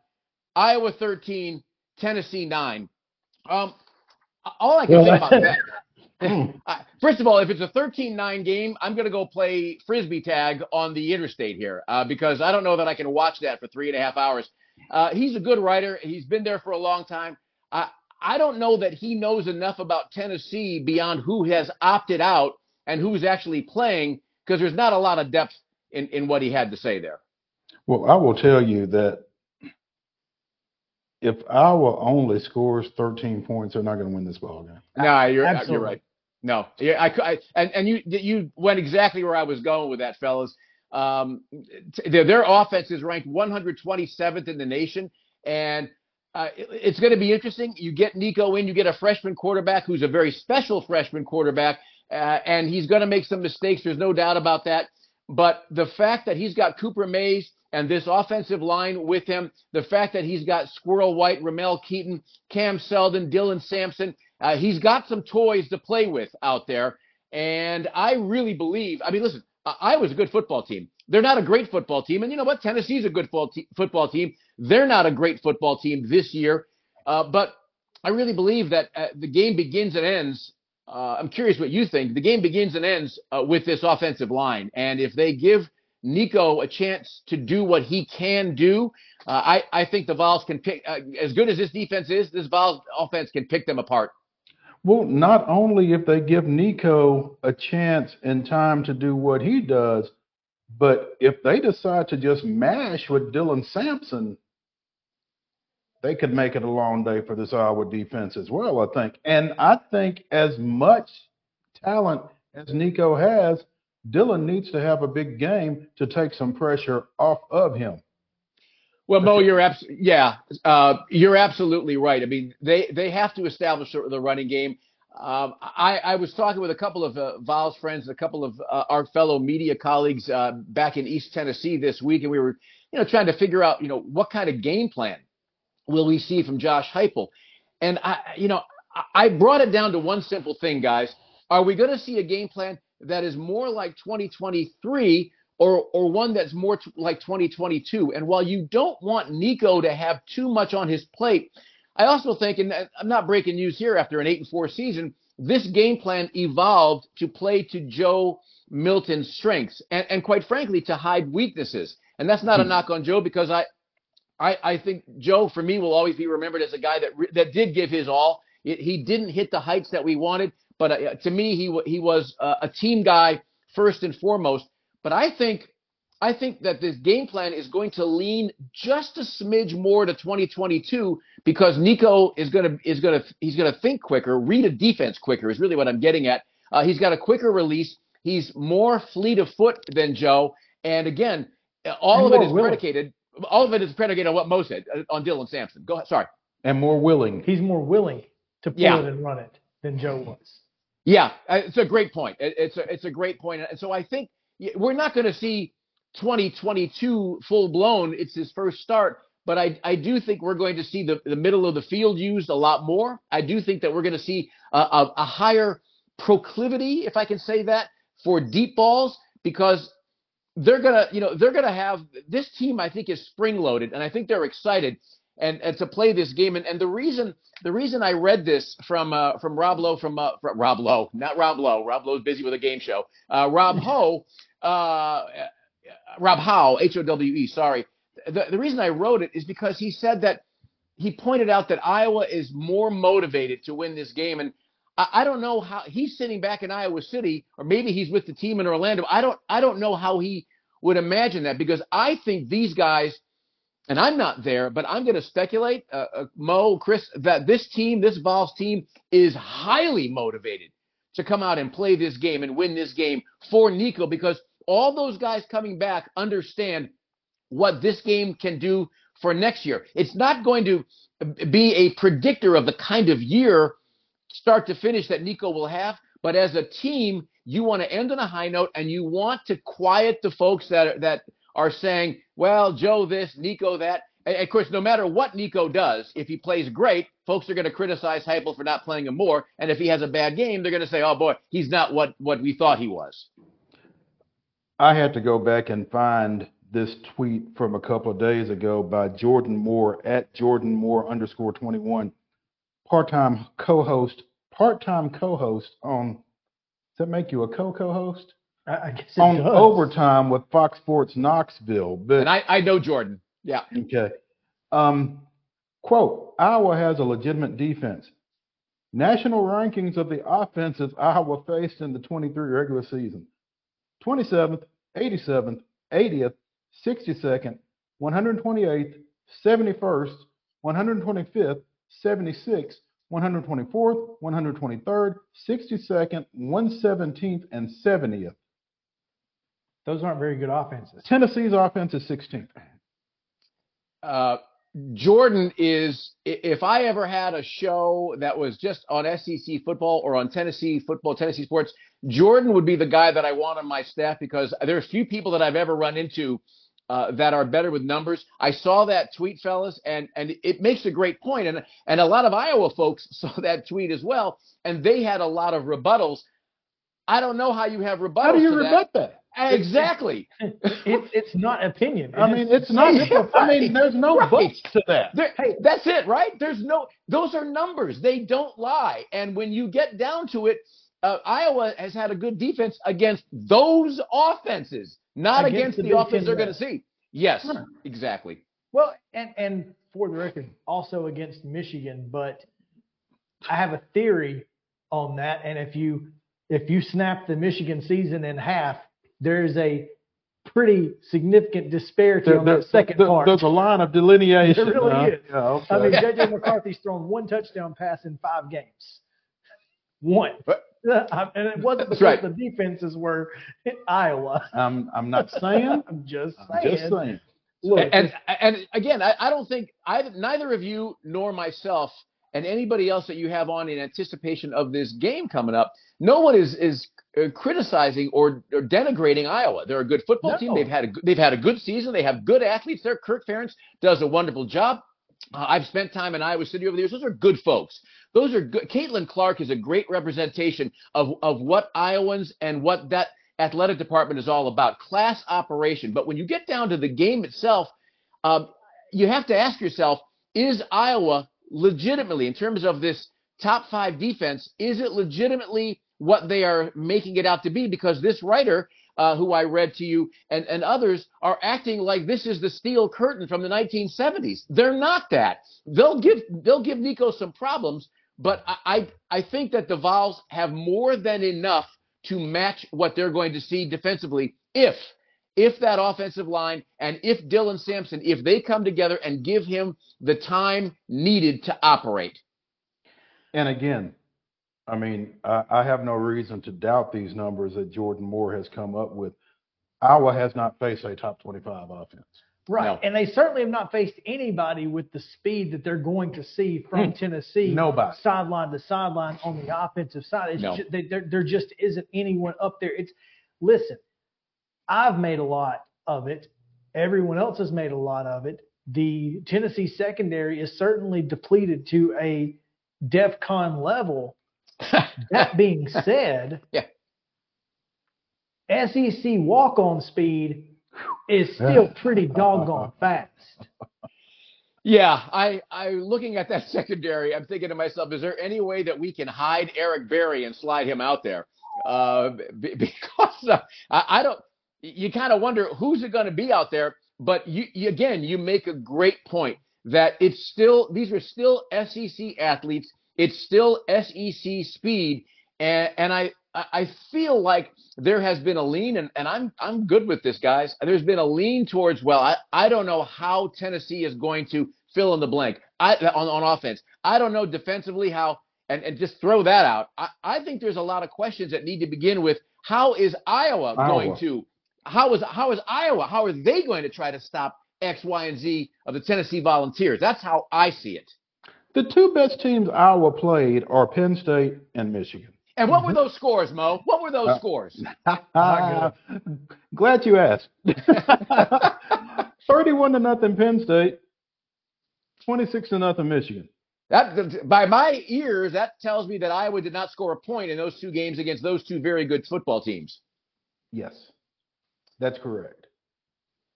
Iowa 13, Tennessee 9. Um, all I can say about that. Hmm. First of all, if it's a 13-9 game, I'm going to go play frisbee tag on the interstate here uh, because I don't know that I can watch that for three and a half hours. Uh, he's a good writer. He's been there for a long time. I I don't know that he knows enough about Tennessee beyond who has opted out and who's actually playing because there's not a lot of depth in, in what he had to say there. Well, I will tell you that if Iowa only scores 13 points, they're not going to win this ball game. No, you're Absolutely. you're right. No, yeah, I, cou- I and and you you went exactly where I was going with that, fellas. Um, their, their offense is ranked 127th in the nation, and uh, it- it's going to be interesting. You get Nico in, you get a freshman quarterback who's a very special freshman quarterback, uh, and he's going to make some mistakes. There's no doubt about that. But the fact that he's got Cooper Mays and this offensive line with him, the fact that he's got Squirrel White, Ramel Keyton, Cam Seldon, Dylan Sampson, uh, he's got some toys to play with out there. And I really believe, I mean, listen, Iowa's a good football team. They're not a great football team. And you know what? Tennessee's a good football team. They're not a great football team this year. Uh, but I really believe that uh, the game begins and ends. Uh, I'm curious what you think. The game begins and ends uh, with this offensive line. And if they give Nico a chance to do what he can do, uh, I, I think the Vols can pick, uh, as good as this defense is, this Vols offense can pick them apart. Well, not only if they give Nico a chance and time to do what he does, but if they decide to just mash with Dylan Sampson, they could make it a long day for this Iowa defense as well, I think. And I think as much talent as Nico has, Dylan needs to have a big game to take some pressure off of him. Well, Mo, you're abs- yeah, uh, you're absolutely right. I mean, they they have to establish the running game. Um, I, I was talking with a couple of uh, Vols friends, a couple of uh, our fellow media colleagues uh, back in East Tennessee this week, and we were, you know, trying to figure out, you know, what kind of game plan will we see from Josh Heupel. And I, you know, I brought it down to one simple thing, guys. Are we going to see a game plan that is more like 2023 or or one that's more t- like 2022? And while you don't want Nico to have too much on his plate, I also think, and I'm not breaking news here after an eight and four season, this game plan evolved to play to Joe Milton's strengths and, and quite frankly to hide weaknesses. And that's not a knock on Joe because I, I, I think Joe for me will always be remembered as a guy that re- that did give his all. It, he didn't hit the heights that we wanted, but uh, to me he wa- he was uh, a team guy first and foremost. But I think I think that this game plan is going to lean just a smidge more to 2022 because Nico is going to is going to he's going to think quicker, read a defense quicker is really what I'm getting at. Uh, he's got a quicker release. He's more fleet of foot than Joe, and again, uh, all And of it more willing. predicated. All of it is predicated on what Mo said uh, on Dylan Sampson. Go ahead. Sorry. And more willing. He's more willing. to pull Yeah. it and run it than Joe was. Yeah, uh, it's a great point. It's a it's a great point. And so I think y- we're not going to see 2022 full blown. It's his first start, but I I do think we're going to see the the middle of the field used a lot more. I do think that we're going to see a, a, a higher proclivity, if I can say that, for deep balls because they're gonna you know they're gonna have this team. I think is spring loaded, and I think they're excited. And, and to play this game, and, and the reason the reason I read this from uh, from Rob Lowe from, uh, from Rob Lowe, not Rob Lowe. Rob Lowe's busy with a game show. Uh, Rob Ho, uh, Rob Howe, H O W E. Sorry. The the reason I wrote it is because he said that he pointed out that Iowa is more motivated to win this game, and I, I don't know how he's sitting back in Iowa City, or maybe he's with the team in Orlando. I don't I don't know how he would imagine that because I think these guys and I'm not there, but I'm going to speculate, uh, uh, Mo, Chris, that this team, this Vols team, is highly motivated to come out and play this game and win this game for Nico because all those guys coming back understand what this game can do for next year. It's not going to be a predictor of the kind of year, start to finish, that Nico will have, but as a team, you want to end on a high note and you want to quiet the folks that are, that are saying, well, Joe this, Nico that. And of course, no matter what Nico does, if he plays great, folks are going to criticize Heupel for not playing him more. And if he has a bad game, they're going to say, oh boy, he's not what, what we thought he was. I had to go back and find this tweet from a couple of days ago by Jordan Moore at Jordan Moore underscore 21, part-time co-host, part-time co-host on, does that make you a co-co-host? I, I guess it On does. overtime with Fox Sports Knoxville. But And I, I know Jordan. Yeah. Okay. Um, quote, Iowa has a legitimate defense. National rankings of the offenses Iowa faced in the 23 regular season. 27th, 87th, 80th, 62nd, 128th, 71st, 125th, 76th, 124th, 123rd, 62nd, 117th, and 70th. Those aren't very good offenses. Tennessee's offense is 16th. uh, Jordan is, if I ever had a show that was just on SEC football or on Tennessee football, Tennessee sports, Jordan would be the guy that I want on my staff because there's few people that I've ever run into uh, that are better with numbers. I saw that tweet, fellas, and and it makes a great point. point, and and a lot of Iowa folks saw that tweet as well, and they had a lot of rebuttals. I don't know how you have rebuttals. How do you to that. rebut that? Exactly. it, it's not opinion. I mean, it's not. Yeah, I mean, there's no right. buts to that. There, hey, that's it, right? There's no, those are numbers. They don't lie. And when you get down to it, uh, Iowa has had a good defense against those offenses, not Against against, the the, offense they're going to see. Yes, Right. exactly. Well, and and for the record, also against Michigan, but I have a theory on that. And if you if you snap the Michigan season in half, there's a pretty significant disparity on that second there- part. There's a line of delineation. There really huh? is. Yeah, okay. I mean, JJ McCarthy's thrown one touchdown pass in five games. One. But- and it wasn't because right. the defenses were in Iowa. I'm I'm not saying. I'm just I'm saying. just saying. Look, and and again, I, I don't think either neither of you nor myself and anybody else that you have on in anticipation of this game coming up, no one is is uh, criticizing or, or denigrating Iowa. They're a good football team. They've had a good- they've had a good season. They have good athletes. There, Kirk Ferentz does a wonderful job. Uh, I've spent time in Iowa City over the years. Those are good folks. Those are good. Caitlin Clark is a great representation of of what Iowans and what that athletic department is all about class operation. But when you get down to the game itself, um, you have to ask yourself is Iowa legitimately, in terms of this top five defense, is it legitimately what they are making it out to be? Because this writer, uh, who I read to you, and, and others are acting like this is the steel curtain from the 1970s. They're not that. They'll give they'll give Nico some problems, but I I, I think that the Vols have more than enough to match what they're going to see defensively if if that offensive line and if Dylan Sampson, if they come together and give him the time needed to operate. And again, I mean, I, I have no reason to doubt these numbers that Jordan Moore has come up with. Iowa has not faced a top 25 offense. Right. No. And they certainly have not faced anybody with the speed that they're going to see from hmm. Tennessee. Nobody. Sideline to sideline on the offensive side. It's No. ju- they, there, there just isn't anyone up there. It's listen, I've made a lot of it. Everyone else has made a lot of it. The Tennessee secondary is certainly depleted to a DEFCON level. That being said, Yeah. SEC walk on speed is still pretty doggone fast. Yeah, I, I looking at that secondary, I'm thinking to myself, is there any way that we can hide Eric Berry and slide him out there? Uh, b- because uh, I, I don't. You kind of wonder who's it going to be out there. But you, you again, you make a great point that it's still these are still SEC athletes. It's still SEC speed, and and I I feel like there has been a lean, and, and I'm I'm good with this, guys. There's been a lean towards well, I, I don't know how Tennessee is going to fill in the blank. I on, on offense. I don't know defensively how and, and just throw that out. I, I think there's a lot of questions that need to begin with how is Iowa, going to how is how is Iowa? How are they going to try to stop X, Y, and Z of the Tennessee Volunteers? That's how I see it. The two best teams Iowa played are Penn State and Michigan. And what were those scores, Mo? What were those Uh, scores? Glad you asked. 31 to nothing Penn State, 26 to nothing Michigan. That by my ears, that tells me that Iowa did not score a point in those two games against those two very good football teams. Yes, that's correct.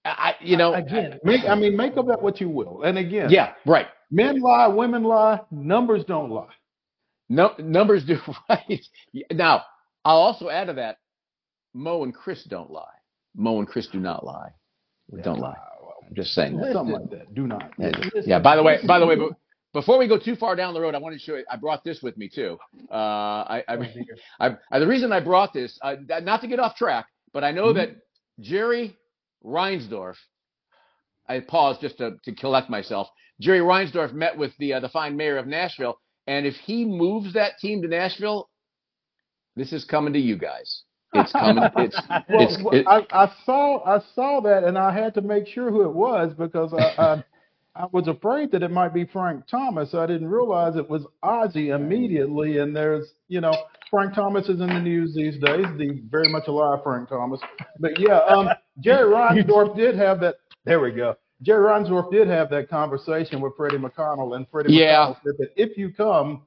I, I- you know, Again, Make, I mean, make of that what you will. And again, yeah, right. men lie, women lie, numbers don't lie. No numbers do right. Now, I'll also add to that, Mo and Chris don't lie. Mo and Chris do not lie. Don't lie. I'm just saying that. Something like that. Do not. Yeah, yeah. By the way, by the way, before we go too far down the road, I wanted to show you. I brought this with me too. Uh, I, I, I, I, the reason I brought this, uh, not to get off track, but I know that Jerry Reinsdorf. I paused just to, to collect myself. Jerry Reinsdorf met with the uh, the fine mayor of Nashville, and if he moves that team to Nashville, this is coming to you guys. It's coming. It's Well, it's. well, it- I, I saw I saw that, and I had to make sure who it was because I, I I was afraid that it might be Frank Thomas. I didn't realize it was Ozzy immediately. And there's you know Frank Thomas is in the news these days, the very much alive Frank Thomas. But yeah, um, Jerry Reinsdorf did have that. There we go. Jerry Reinsdorf did have that conversation with Freddie O'Connell, and Freddie Yeah. O'Connell said that if you come,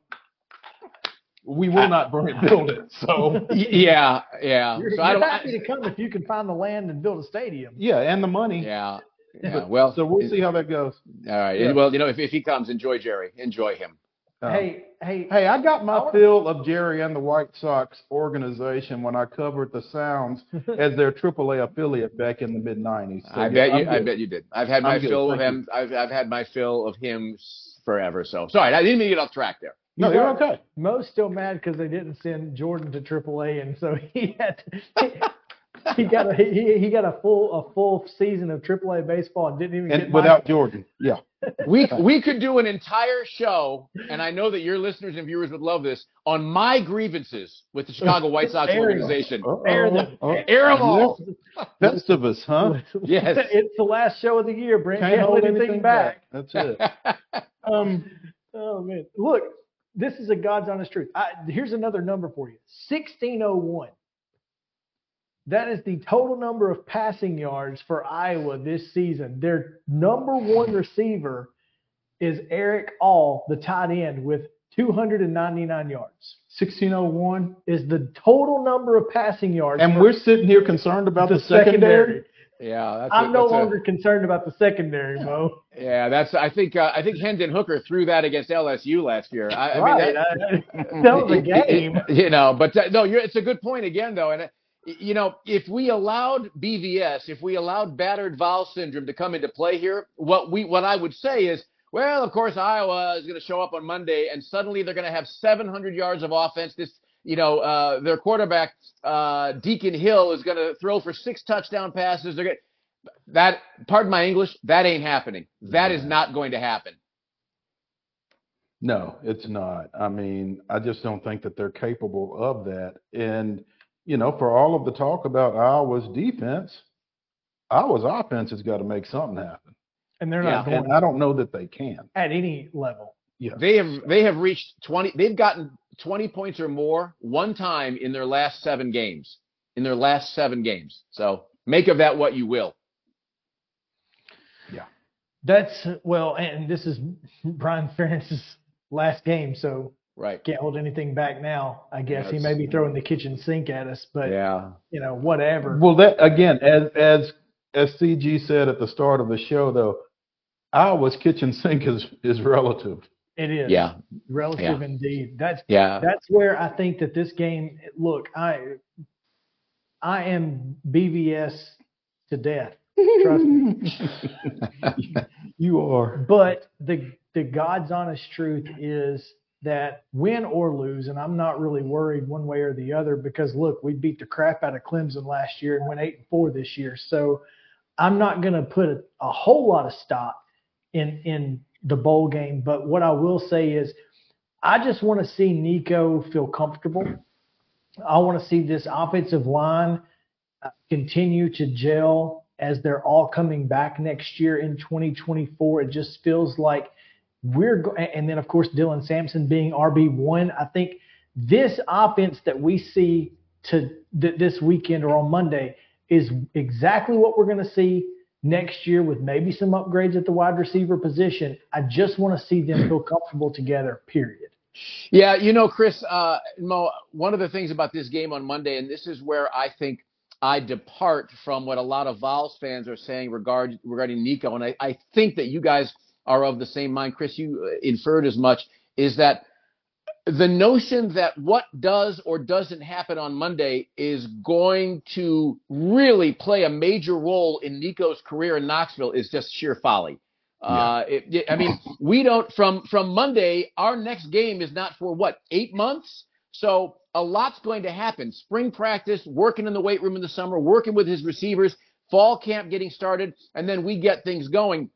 we will not burn it, build it. So yeah, yeah. You're, So I you're don't. happy to come if you can find the land and build a stadium. yeah, and the money. yeah. Yeah. Well. So we'll see how that goes. All right. Yeah. Well, you know, if, if he comes, enjoy Jerry. Enjoy him. Um, Hey, hey, Hey, I got my I fill of Jerry and the White Sox organization when I covered the Sounds as their AAA affiliate back in the mid '90s. So, I yeah, bet I'm you. I bet you did. I've had I'm my good, fill of thank him. I've I've had my fill of him forever. So sorry, I didn't mean to get off track there. No, you're okay. Mo's still mad because they didn't send Jordan to AAA, and so he had to, he got a he, he got a full a full season of AAA baseball and didn't even get And my- without Jordan, yeah. We we could do an entire show, and I know that your listeners and viewers would love this on my grievances with the Chicago White Sox Air 'em. organization. Air them. Oh, Air 'em all. Festivus, huh? Yes. it's the last show of the year, Brent. Can't Can't hold hold anything back. That's it. Um, Oh man, look, this is a God's honest truth. I, here's another number for you: sixteen oh one. That is the total number of passing yards for Iowa this season. Their number one receiver is Erick All, the tight end, with 299 yards. 1601, Is the total number of passing yards. and we're sitting here concerned about the, secondary. Yeah, that's. I'm a, no that's a- longer concerned about the secondary, Mo. yeah, that's. I think. Uh, I think Hendon Hooker threw that against LSU last year. I, I right. mean, that, that was a game. you know, but uh, no, you're, it's a good point again, though. And, uh, y- you know, if we allowed BVS, if we allowed battered Vol syndrome to come into play here, what we, what I would say is, well, of course, Iowa is going to show up on Monday, and suddenly they're going to have 700 yards of offense. This, you know, uh, their quarterback uh, Deacon Hill is going to throw for six touchdown passes. They're going that. Pardon my English. That ain't happening. That is not going to happen. No, it's not. I mean, I just don't think that they're capable of that. And, you know, for all of the talk about Iowa's defense, Iowa's offense has got to make something happen, and they're Yeah, not going and I don't know that they can. at any level. Yeah, They have they have reached 20 they've gotten 20 points or more one time in their last 7 games. In their last 7 games. So, make of that what you will. Yeah. That's well, and this is Brian Ferentz's last game, so Right. can't hold anything back now. I guess he may be throwing the kitchen sink at us, but Yeah. you know, whatever. Well, that again, as as as CG said at the start of the show, though, Iowa's kitchen sink is is relative. It is Yeah. relative indeed. That's Yeah. that's where I think that this game. Look, I I am BVS to death. Trust me. you are. But the the God's honest truth is that win or lose, and I'm not really worried one way or the other because look, we beat the crap out of Clemson last year and went eight and four this year. So I'm not going to put a, a whole lot of stock in in the bowl game. But what I will say is, I just want to see Nico feel comfortable. I want to see this offensive line uh, continue to gel as they're all coming back next year in 2024. It just feels like we're go- and then of course Dylan Sampson being RB one. I think this offense that we see to th- this weekend or on Monday is exactly what we're going to see next year with maybe some upgrades at the wide receiver position. I just want to see them feel comfortable together. Period. Yeah, you know, Chris, uh, Mo, one of the things about this game on Monday, and this is where I think I depart from what a lot of Vols fans are saying regard, regarding Nico, and I, I think that you guys are of the same mind. Chris, you uh, inferred as much, is that the notion that what does or doesn't happen on Monday is going to really play a major role in Nico's career in Knoxville is just sheer folly. Uh, it, it- I mean, we don't from from Monday. Our next game is not for what eight months. So a lot's going to happen. Spring practice, working in the weight room in the summer, working with his receivers, fall camp getting started, and then we get things going.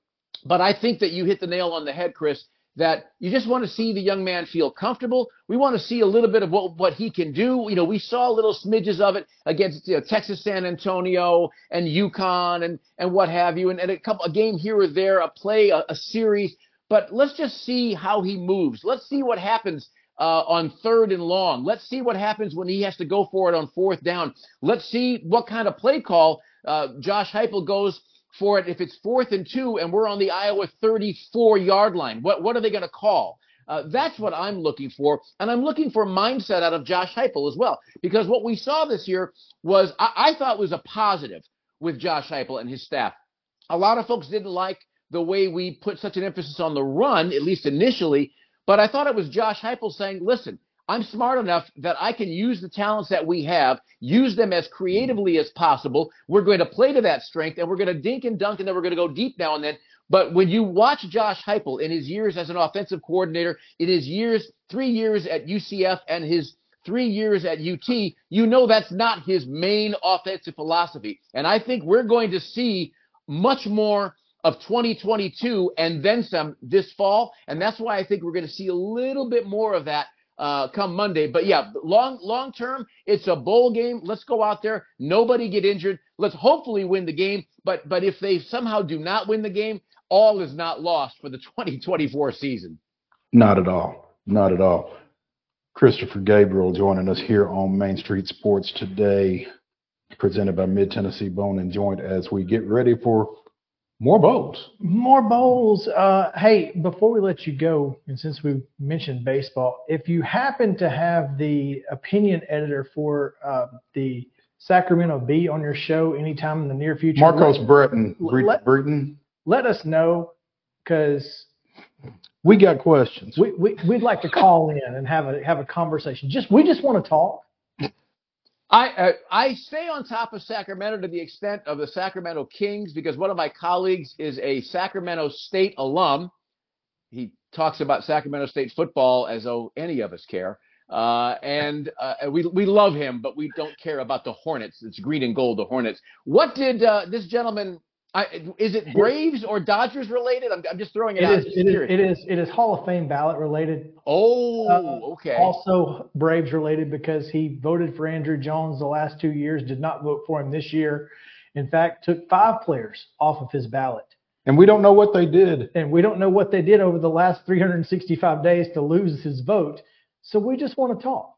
But I think that you hit the nail on the head, Chris. That you just want to see the young man feel comfortable. We want to see a little bit of what what he can do. You know, we saw little smidges of it against you know, Texas San Antonio and UConn and and what have you, and, and a couple a game here or there, a play, a, a series. But let's just see how he moves. Let's see what happens uh, on third and long. Let's see what happens when he has to go for it on fourth down. Let's see what kind of play call uh, Josh Heupel goes for it if it's fourth and two and we're on the Iowa 34 yard line. What what are they going to call? Uh, that's what I'm looking for, and I'm looking for mindset out of Josh Heupel as well, because what we saw this year was I, I thought was a positive with Josh Heupel and his staff. A lot of folks didn't like the way we put such an emphasis on the run, at least initially, but I thought it was Josh Heupel saying, "Listen, I'm smart enough that I can use the talents that we have, use them as creatively as possible. We're going to play to that strength, and we're going to dink and dunk, and then we're going to go deep now and then. But when you watch Josh Heupel in his years as an offensive coordinator, in his years, three years at UCF and his three years at UT, you know that's not his main offensive philosophy. And I think we're going to see much more of 2022 and then some this fall. And that's why I think we're going to see a little bit more of that uh, come Monday. But yeah, long long term, it's a bowl game. Let's go out there. Nobody get injured. Let's hopefully win the game. But but if they somehow do not win the game, all is not lost for the 2024 season. Not at all. Not at all. Christopher Gabriel joining us here on Main Street Sports today, presented by Mid Tennessee Bone and Joint as we get ready for more bowls. More bowls. Uh, hey, before we let you go, and since we mentioned baseball, if you happen to have the opinion editor for uh, the Sacramento Bee on your show anytime in the near future, Marcos let, Breton, Bre- let- Breton, let us know because we got questions. we, we we'd like to call in and have a have a conversation. Just we just want to talk. I uh, I stay on top of Sacramento to the extent of the Sacramento Kings because one of my colleagues is a Sacramento State alum. He talks about Sacramento State football as though any of us care. Uh, and uh, we we love him, but we don't care about the Hornets. It's green and gold, the Hornets. What did uh, this gentleman? I, is it Braves or Dodgers related? I'm, I'm just throwing it, It out. is it, is, it is it is Hall of Fame ballot related. oh, Uh, okay. Also Braves related because he voted for Andruw Jones the last two years, did not vote for him this year. In fact, took five players off of his ballot. And we don't know what they did. And we don't know what they did over the last 365 days to lose his vote. So we just want to talk.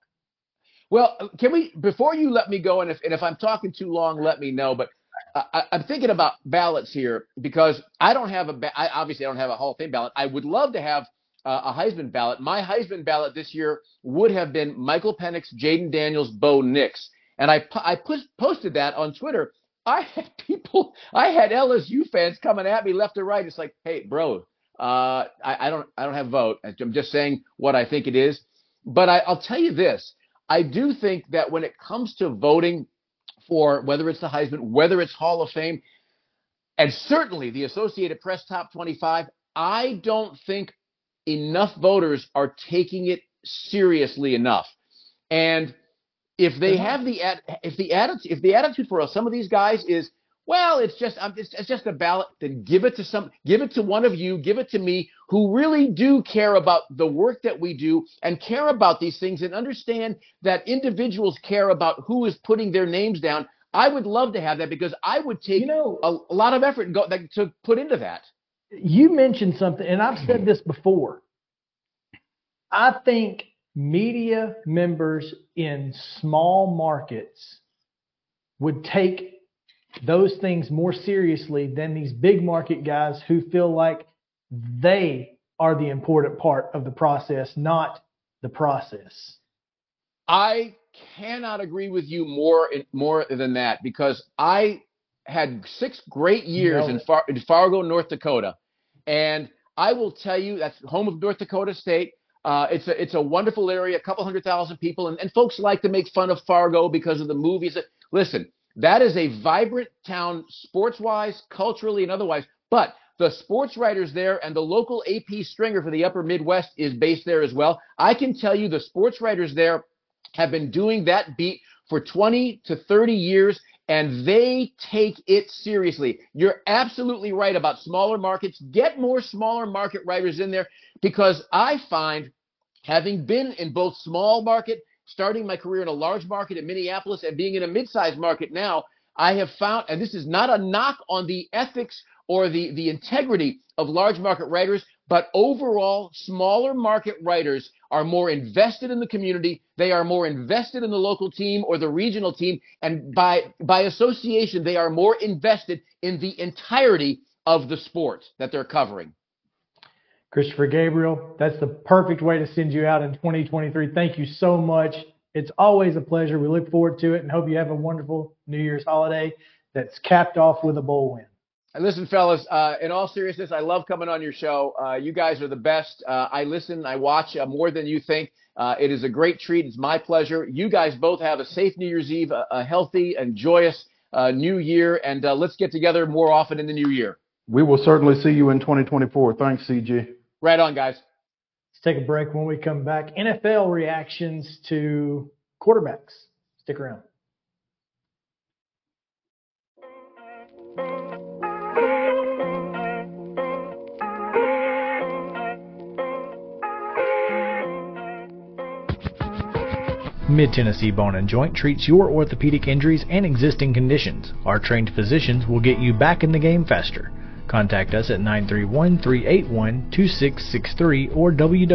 Well, can we, before you let me go, and if, and if I'm talking too long, let me know. But I, am thinking about ballots here because I don't have a, I obviously I don't have a Hall of Fame ballot. I would love to have uh, a Heisman ballot. My Heisman ballot this year would have been Michael Penix, Jayden Daniels, Bo Nix. And I, I posted that on Twitter. I had people, I had LSU fans coming at me left and right. It's like, hey, bro, uh, I, I don't, I don't have a vote. I'm just saying what I think it is. But I, I'll tell you this: I do think that when it comes to voting for whether it's the Heisman, whether it's Hall of Fame, and certainly the Associated Press Top 25, I don't think enough voters are taking it seriously enough. And if they have the if the attitude if the attitude for us, some of these guys is well it's just it's, it's just a ballot. Then give it to some give it to one of you give it to me who really do care about the work that we do and care about these things and understand that individuals care about who is putting their names down. I would love to have that because i would take you know, a, a lot of effort go, that, to put into that. You mentioned something and i've said this before. I think media members in small markets would take those things more seriously than these big market guys who feel like they are the important part of the process, not the process. I cannot agree with you more more than that because I had six great years in, Far, in Fargo, North Dakota, and I will tell you that's home of North Dakota State. Uh, it's a it's a wonderful area, a couple hundred thousand people, and, and folks like to make fun of Fargo because of the movies. That, listen, that is a vibrant town, sports wise, culturally, and otherwise. But the sports writers there and the local AP stringer for the Upper Midwest is based there as well. I can tell you the sports writers there have been doing that beat for 20 to 30 years and they take it seriously. You're absolutely right about smaller markets. Get more smaller market writers in there because I find, having been in both small market, starting my career in a large market in Minneapolis, and being in a mid-sized market now, I have found, and this is not a knock on the ethics or the, the integrity of large market writers, but overall, smaller market writers are more invested in the community. They are more invested in the local team or the regional team. And by, by association, they are more invested in the entirety of the sport that they're covering. Christopher Gabriel, that's the perfect way to send you out in 2023. Thank you so much. It's always a pleasure. We look forward to it and hope you have a wonderful New Year's holiday that's capped off with a bowl win. Listen, fellas, uh, in all seriousness, I love coming on your show. Uh, you guys are the best. Uh, I listen, I watch uh, more than you think. Uh, it is a great treat. It's my pleasure. You guys both have a safe New Year's Eve, a, a healthy and joyous uh, new year, and let's get together more often in the new year. We will certainly see you in 2024. Thanks, CG. Right on, guys. Let's take a break. When we come back, NFL reactions to quarterbacks. Stick around. Mid Tennessee Bone and Joint treats your orthopedic injuries and existing conditions. Our trained physicians will get you back in the game faster. Contact us at 931 381 2663 or www.mtbj.net.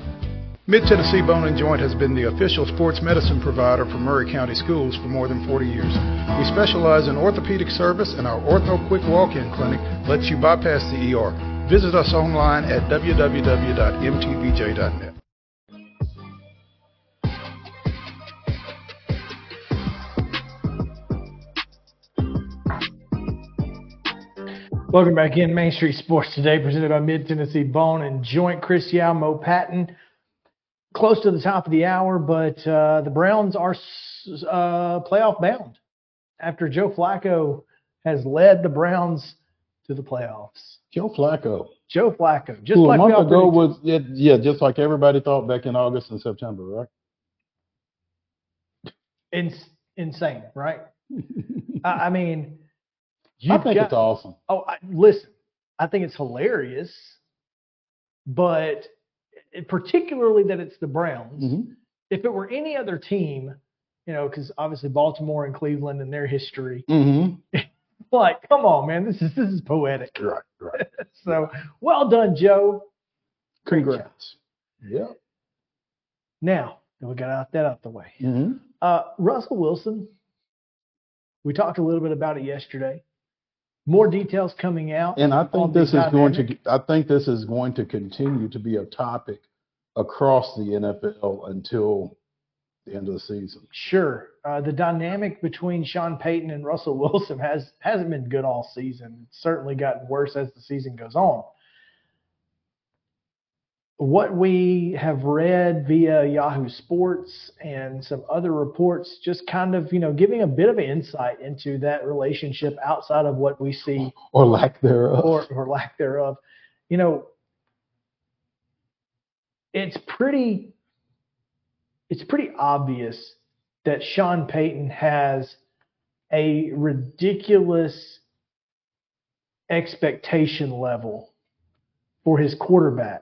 Mid Tennessee Bone and Joint has been the official sports medicine provider for Maury County Schools for more than 40 years. We specialize in orthopedic service, and our Ortho Quick Walk In Clinic lets you bypass the ER. Visit us online at www.mtbj.net. Welcome back in Main Street Sports today, presented by Mid Tennessee Bone and Joint. Chris Yao, Mo Patton, close to the top of the hour, but uh, the Browns are uh, playoff bound after Joe Flacco has led the Browns to the playoffs. Joe Flacco. Joe Flacco, just Who like a month ago was yeah, yeah, just like everybody thought back in August and September, right? Ins- insane, right? I, mean, I you've think got, it's awesome. Oh, I, listen, I think it's hilarious, but it- particularly that it's the Browns. Mhm. If it were any other team, you know, because obviously Baltimore and Cleveland and their history, Mm-hmm. like, come on, man, this is this is poetic. Right, right. So, well done, Joe. Congrats. Yeah. Now we got out that out the way, Mm-hmm. uh, Russell Wilson. We talked a little bit about it yesterday. More details coming out. And I think this is going to. I think this is going to continue to be a topic across the NFL until the end of the season. Sure. Uh, the dynamic between Sean Payton and Russell Wilson has hasn't been good all season. It's certainly gotten worse as the season goes on. What we have read via Yahoo Sports and some other reports, just kind of you know giving a bit of insight into that relationship outside of what we see Or lack thereof. or, or lack thereof. You know, it's pretty it's pretty obvious that Sean Payton has a ridiculous expectation level for his quarterbacks.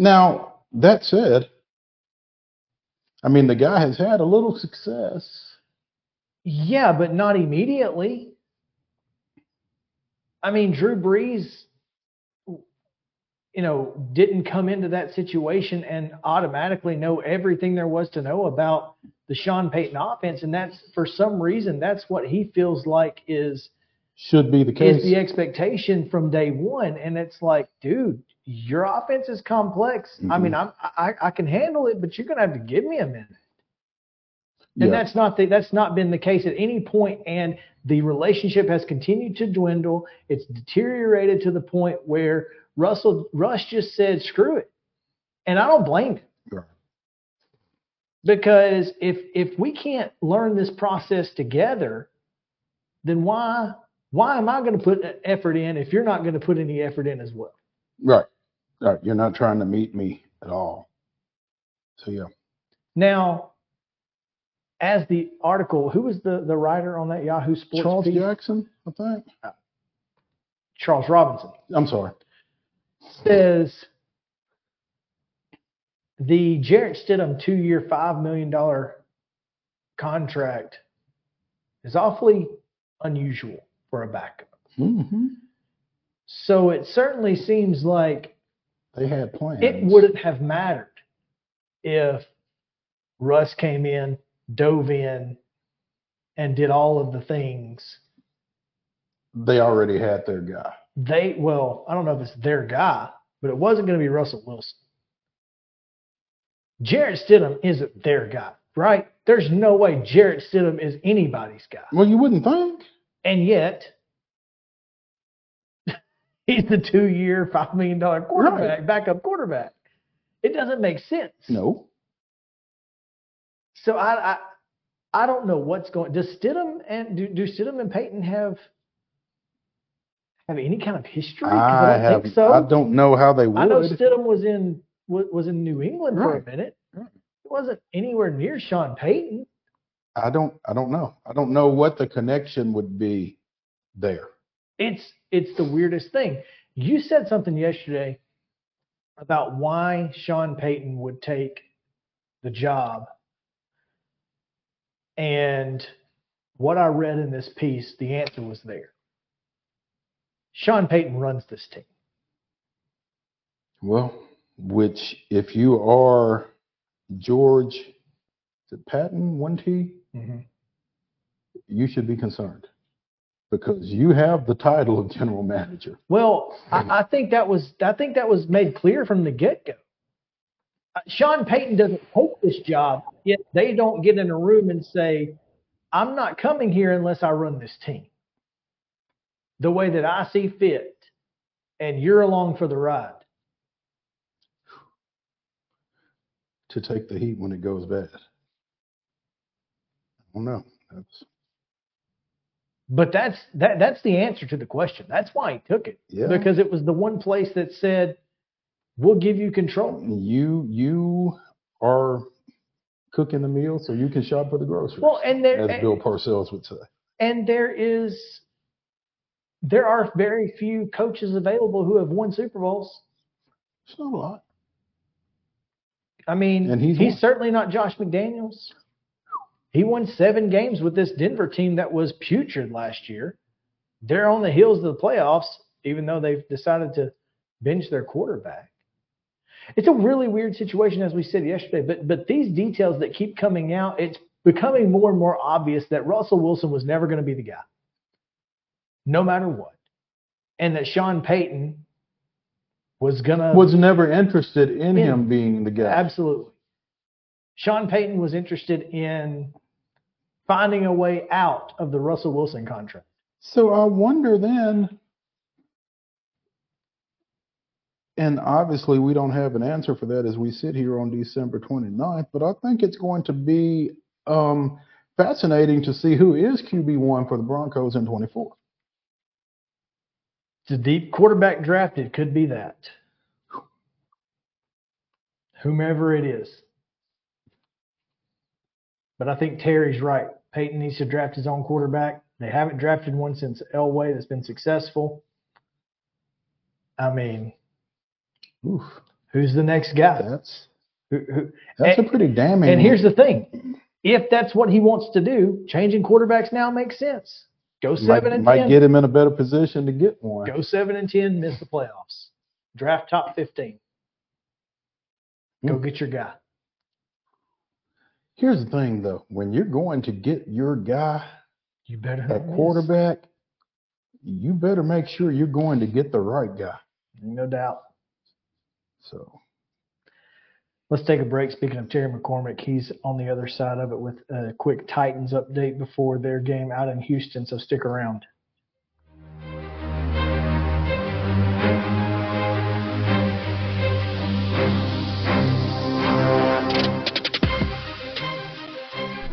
Now, that said, I mean, the guy has had a little success. Yeah, but not immediately. I mean, Drew Brees, you know, didn't come into that situation and automatically know everything there was to know about the Sean Payton offense. And that's for some reason, that's what he feels like is Should be the case. is the expectation from day one. And it's like, dude, your offense is complex. I Mhm. mean, I'm, I, I can handle it, but you're going to have to give me a minute. Yeah. And that's not the, that's not been the case at any point, and the relationship has continued to dwindle. It's deteriorated to the point where Russell Russ just said, "Screw it," and I don't blame him because if if we can't learn this process together, then why why am I going to put effort in if you're not going to put any effort in as well? Right. Right. You're not trying to meet me at all. So yeah. Now, as the article, who was the the writer on that Yahoo Sports Charles piece? Jackson, I think. Uh, Charles Robinson. I'm sorry. says the Jarrett Stidham two year, $5 million contract is awfully unusual for a backup. hmm So it certainly seems like They had plans. it wouldn't have mattered if Russ came in, dove in, and did all of the things, They already had their guy. they well, I don't know if it's their guy, but it wasn't going to be Russell Wilson. Jarrett Stidham isn't their guy, right? There's no way Jarrett Stidham is anybody's guy. Well, you wouldn't think. And yet, he's the two year, $5 million quarterback, backup quarterback. It doesn't make sense. No. So I, I, I don't know what's going. Does Stidham and do, do Stidham and Payton have have any kind of history? I, don't have. think so. I don't know how they would. I know Stidham was in was, was in New England for a minute. Right. It wasn't anywhere near Sean Payton. I don't. I don't know. I don't know what the connection would be there. It's it's the weirdest thing. You said something yesterday about why Sean Payton would take the job. And what I read in this piece, the answer was there. Sean Payton runs this team. Well, which if you are George, is it Paton one T? You should be concerned because you have the title of general manager. Well, I, I think that was I think that was made clear from the get go. Uh, Sean Payton doesn't take this job, yet they don't get in a room and say, "I'm not coming here unless I run this team the way that I see fit, and you're along for the ride." to take the heat when it goes bad. I don't know. That's But that's that that's the answer to the question. That's why he took it yeah. because it was the one place that said, "We'll give you control." you you are cooking the meal so you can shop for the groceries. Well, and there as Bill Parcells would say. and there is there are very few coaches available who have won Super Bowls. It's not a lot. I mean, And he's he's certainly not Josh McDaniels. He won seven games with this Denver team that was putrid last year. They're on the heels of the playoffs, even though they've decided to bench their quarterback. It's a really weird situation, as we said yesterday. But but these details that keep coming out, it's becoming more and more obvious that Russell Wilson was never going to be the guy, no matter what, and that Sean Payton was gonna Was never interested in In- him being the guy. Absolutely. Sean Payton was interested in finding a way out of the Russell Wilson contract. So I wonder then, and obviously we don't have an answer for that as we sit here on December 29th, but I think it's going to be um, fascinating to see who is QB1 for the Broncos in 24. It's a deep quarterback draft. It could be that. Whomever it is. But I think Terry's right. Payton needs to draft his own quarterback. They haven't drafted one since Elway that's been successful. I mean, Oof, who's the next guy? that's Who, who, that's And- a pretty damning. And here's the thing: if that's what he wants to do, changing quarterbacks now makes sense. Go seven might, and might ten. get him in a better position to get one. Go seven and ten. Miss the playoffs. Draft top fifteen. Go Hmm. get your guy. Here's the thing, though: when you're going to get your guy You better at quarterback, you better make sure you're going to get the right guy. No doubt. So. Let's take a break. Speaking of Terry McCormick, he's on the other side of it with a quick Titans update before their game out in Houston. So stick around.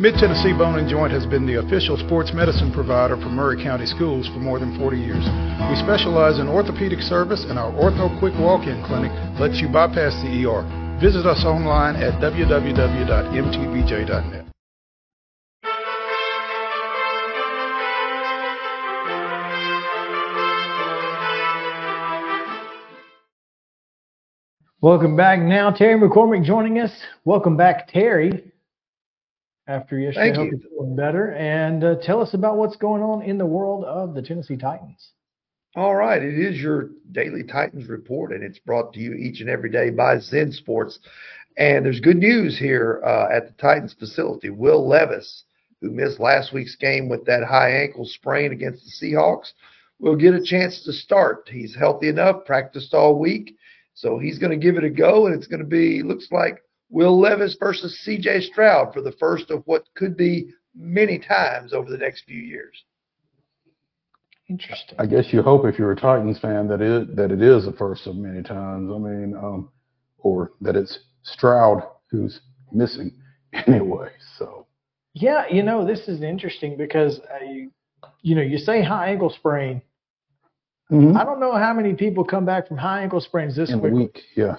Mid Tennessee Bone and Joint has been the official sports medicine provider for Maury County Schools for more than 40 years. We specialize in orthopedic service, and our Ortho Quick Walk In Clinic lets you bypass the ER. Visit us online at www.mtbj.net. Welcome back now. Terry McCormick joining us. Welcome back, Terry. After yesterday, Thank hope you. you're feeling better. And uh, tell us about what's going on in the world of the Tennessee Titans. All right, it is your daily Titans report, and it's brought to you each and every day by Zen Sports. And there's good news here uh, at the Titans facility. Will Levis, who missed last week's game with that high ankle sprain against the Seahawks, will get a chance to start. He's healthy enough, practiced all week, so he's going to give it a go, and it's going to be looks like Will Levis versus C.J. Stroud for the first of what could be many times over the next few years. Interesting. I guess you hope if you're a Titans fan that it that it is the first of many times. I mean, um, or that it's Stroud who's missing anyway. So Yeah, you know, this is interesting because, uh, you, you know, you say high ankle sprain. I don't know how many people come back from high ankle sprains this in a week, yeah.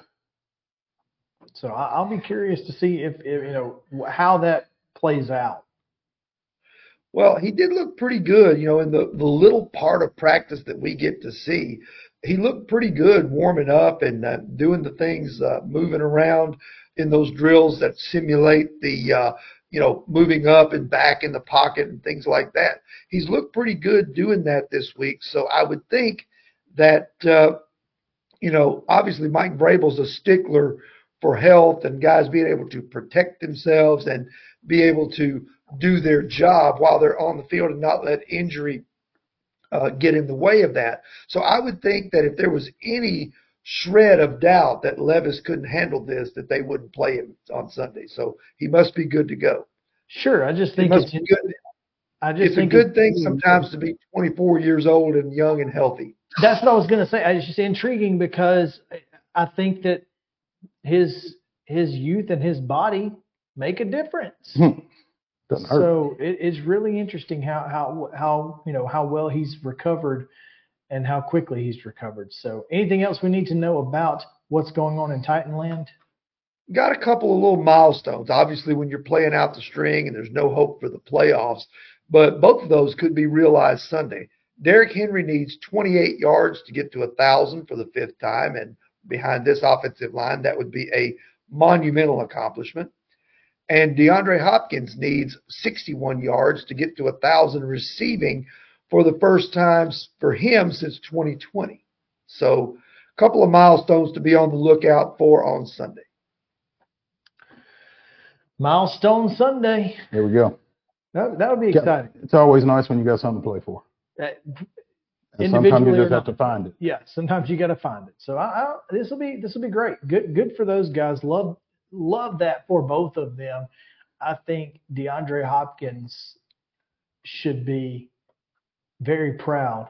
So I- I'll be curious to see if, if you know how that plays out. Well, he did look pretty good, you know, in the, the little part of practice that we get to see. He looked pretty good warming up and uh, doing the things, uh, moving around in those drills that simulate the, uh, you know, moving up and back in the pocket and things like that. He's looked pretty good doing that this week. So I would think that, uh, you know, obviously Mike Vrabel's a stickler for health and guys being able to protect themselves and be able to do their job while they're on the field and not let injury uh, get in the way of that. So I would think that if there was any shred of doubt that Levis couldn't handle this, that they wouldn't play him on Sunday. So he must be good to go. Sure, I just think it's good. I just It's a good it's thing sometimes to be 24 years old and young and healthy. That's what I was going to say. It's just intriguing because I think that his his youth and his body make a difference. Hmm. So it, it's really interesting how how how you know how well he's recovered and how quickly he's recovered. So anything else we need to know about what's going on in Titanland? got a couple of little milestones. Obviously, when you're playing out the string and there's no hope for the playoffs, but both of those could be realized Sunday. Derrick Henry needs 28 yards to get to a thousand for the fifth time, and behind this offensive line, that would be a monumental accomplishment. And DeAndre Hopkins needs 61 yards to get to a thousand receiving for the first time for him since 2020. So, a couple of milestones to be on the lookout for on Sunday. Milestone Sunday. There we go. That, that would be exciting. It's always nice when you got something to play for. Uh, And sometimes you just have to find it. yeah, sometimes you got to find it. So I, I this will be this will be great. Good good for those guys. Love love that for both of them. I think DeAndre Hopkins should be very proud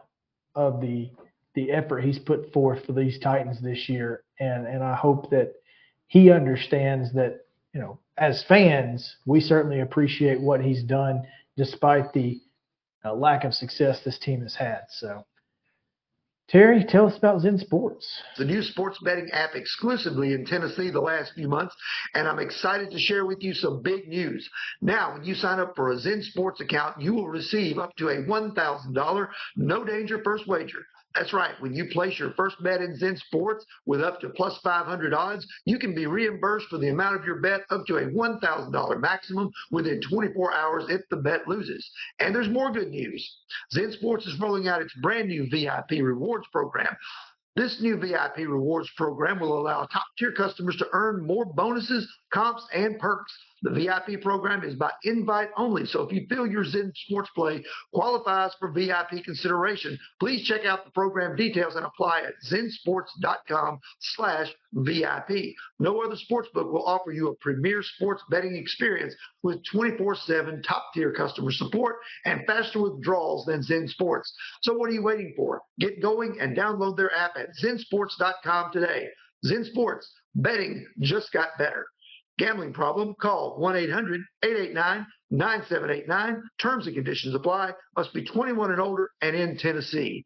of the the effort he's put forth for these Titans this year, and and I hope that he understands that you know as fans we certainly appreciate what he's done despite the uh, lack of success this team has had. So Terry, tell us about Zen Sports. The new sports betting app exclusively in Tennessee the last few months, and I'm excited to share with you some big news. Now, when you sign up for a Zen Sports account, you will receive up to a $1,000 no danger first wager. That's right. When you place your first bet in Zen Sports with up to plus 500 odds, you can be reimbursed for the amount of your bet up to a $1,000 maximum within 24 hours if the bet loses. And there's more good news. Zen Sports is rolling out its brand new VIP rewards program. This new VIP rewards program will allow top tier customers to earn more bonuses, comps, and perks. The VIP program is by invite only, so if you feel your Zen Sports play qualifies for VIP consideration, please check out the program details and apply at zensports.com slash VIP. No other sportsbook will offer you a premier sports betting experience with 24-7 top-tier customer support and faster withdrawals than Zen Sports. So what are you waiting for? Get going and download their app at zensports.com today. Zen Sports, betting just got better. Gambling problem? Call 1 800 889 9789. Terms and conditions apply. Must be 21 and older and in Tennessee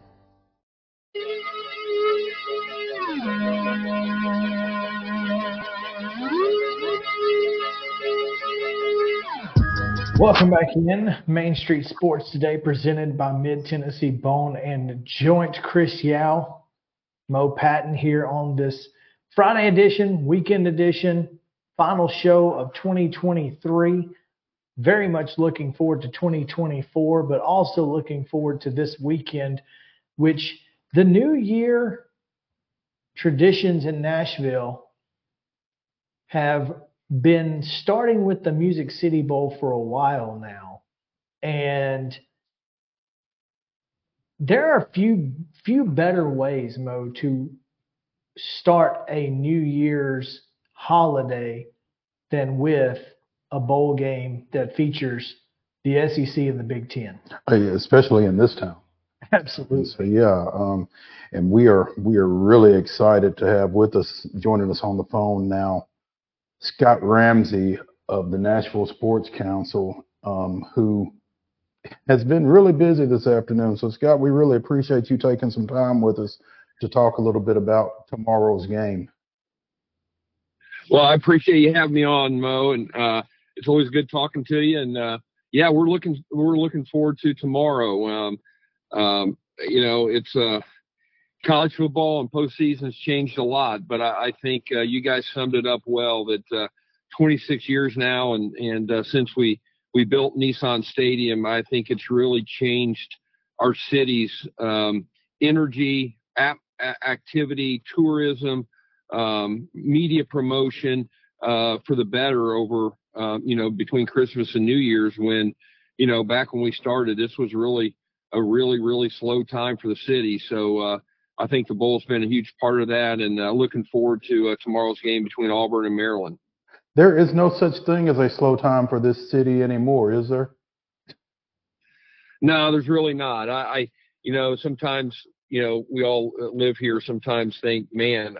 Welcome back in. Main Street Sports today presented by Mid Tennessee Bone and Joint. Chris Yao, Mo Patton here on this Friday edition, weekend edition, final show of 2023. Very much looking forward to 2024, but also looking forward to this weekend, which the new year traditions in Nashville have been starting with the Music City Bowl for a while now. And there are few few better ways, Mo, to start a New Year's holiday than with a bowl game that features the SEC and the Big Ten. Uh, Especially in this town. Absolutely. So yeah, um, and we are we are really excited to have with us joining us on the phone now, Scott Ramsey of the Nashville Sports Council, um, who has been really busy this afternoon. So Scott, we really appreciate you taking some time with us to talk a little bit about tomorrow's game. Well, I appreciate you having me on, Mo, and uh, it's always good talking to you. And uh, yeah, we're looking we're looking forward to tomorrow. Um, um, you know, it's uh, college football and postseason has changed a lot, but I, I think uh, you guys summed it up well. That uh, 26 years now, and and uh, since we we built Nissan Stadium, I think it's really changed our city's um, energy, ap- activity, tourism, um, media promotion uh, for the better over, uh, you know, between Christmas and New Year's when, you know, back when we started, this was really a really, really slow time for the city. So uh, I think the Bowl's been a huge part of that and uh, looking forward to uh, tomorrow's game between Auburn and Maryland. There is no such thing as a slow time for this city anymore, is there? No, there's really not. I, I you know, sometimes, you know, we all live here. Sometimes think, man,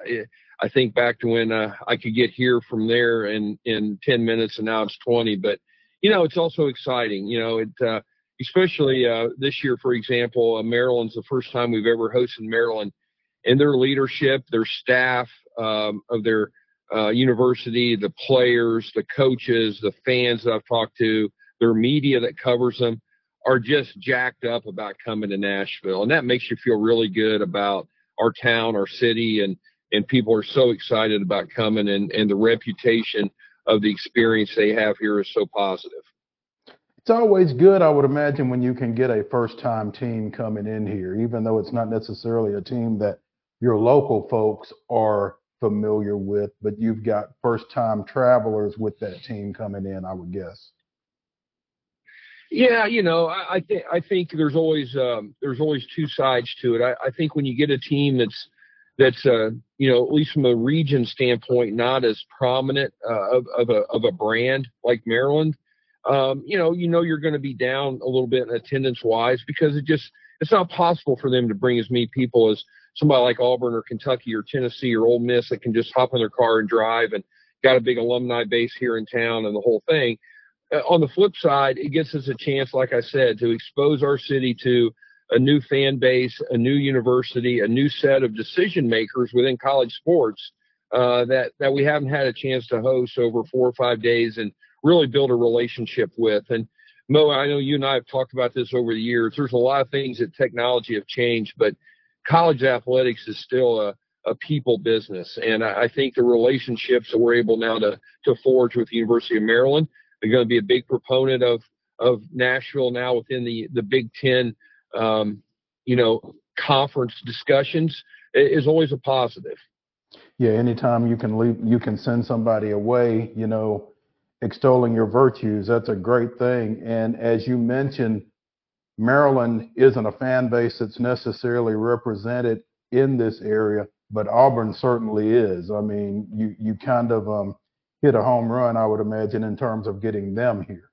I think back to when uh, I could get here from there in in 10 minutes, and now it's 20. But you know, it's also exciting. You know, it uh, especially uh, this year, for example, uh, Maryland's the first time we've ever hosted Maryland, and their leadership, their staff um, of their uh, university, the players, the coaches, the fans that I've talked to, their media that covers them are just jacked up about coming to Nashville. And that makes you feel really good about our town, our city, and, and people are so excited about coming and, and the reputation of the experience they have here is so positive. It's always good, I would imagine, when you can get a first time team coming in here, even though it's not necessarily a team that your local folks are familiar with, but you've got first time travelers with that team coming in, I would guess. Yeah, you know, I, I think I think there's always um, there's always two sides to it. I, I think when you get a team that's that's uh, you know at least from a region standpoint not as prominent uh, of, of a of a brand like Maryland, um, you know you know you're going to be down a little bit in attendance wise because it just it's not possible for them to bring as many people as somebody like Auburn or Kentucky or Tennessee or Ole Miss that can just hop in their car and drive and got a big alumni base here in town and the whole thing. Uh, on the flip side, it gives us a chance, like I said, to expose our city to a new fan base, a new university, a new set of decision makers within college sports uh, that that we haven't had a chance to host over four or five days and really build a relationship with. And Mo, I know you and I have talked about this over the years. There's a lot of things that technology have changed, but college athletics is still a, a people business. And I, I think the relationships that we're able now to to forge with the University of Maryland they're going to be a big proponent of of Nashville now within the the Big Ten, um, you know, conference discussions is always a positive. Yeah, anytime you can leave, you can send somebody away, you know, extolling your virtues. That's a great thing. And as you mentioned, Maryland isn't a fan base that's necessarily represented in this area, but Auburn certainly is. I mean, you you kind of um, hit a home run, I would imagine, in terms of getting them here.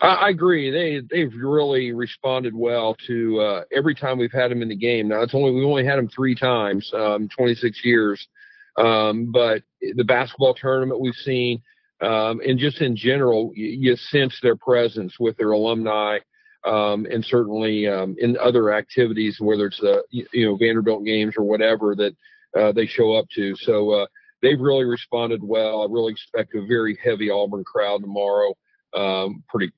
I agree. They they've really responded well to uh, every time we've had them in the game. Now it's only we've only had them three times, um, 26 years, um, but the basketball tournament we've seen, um, and just in general, you, you, sense their presence with their alumni, um, and certainly um, in other activities, whether it's the you know Vanderbilt games or whatever that uh, they show up to. So uh, they've really responded well. I really expect a very heavy Auburn crowd tomorrow. Um, pretty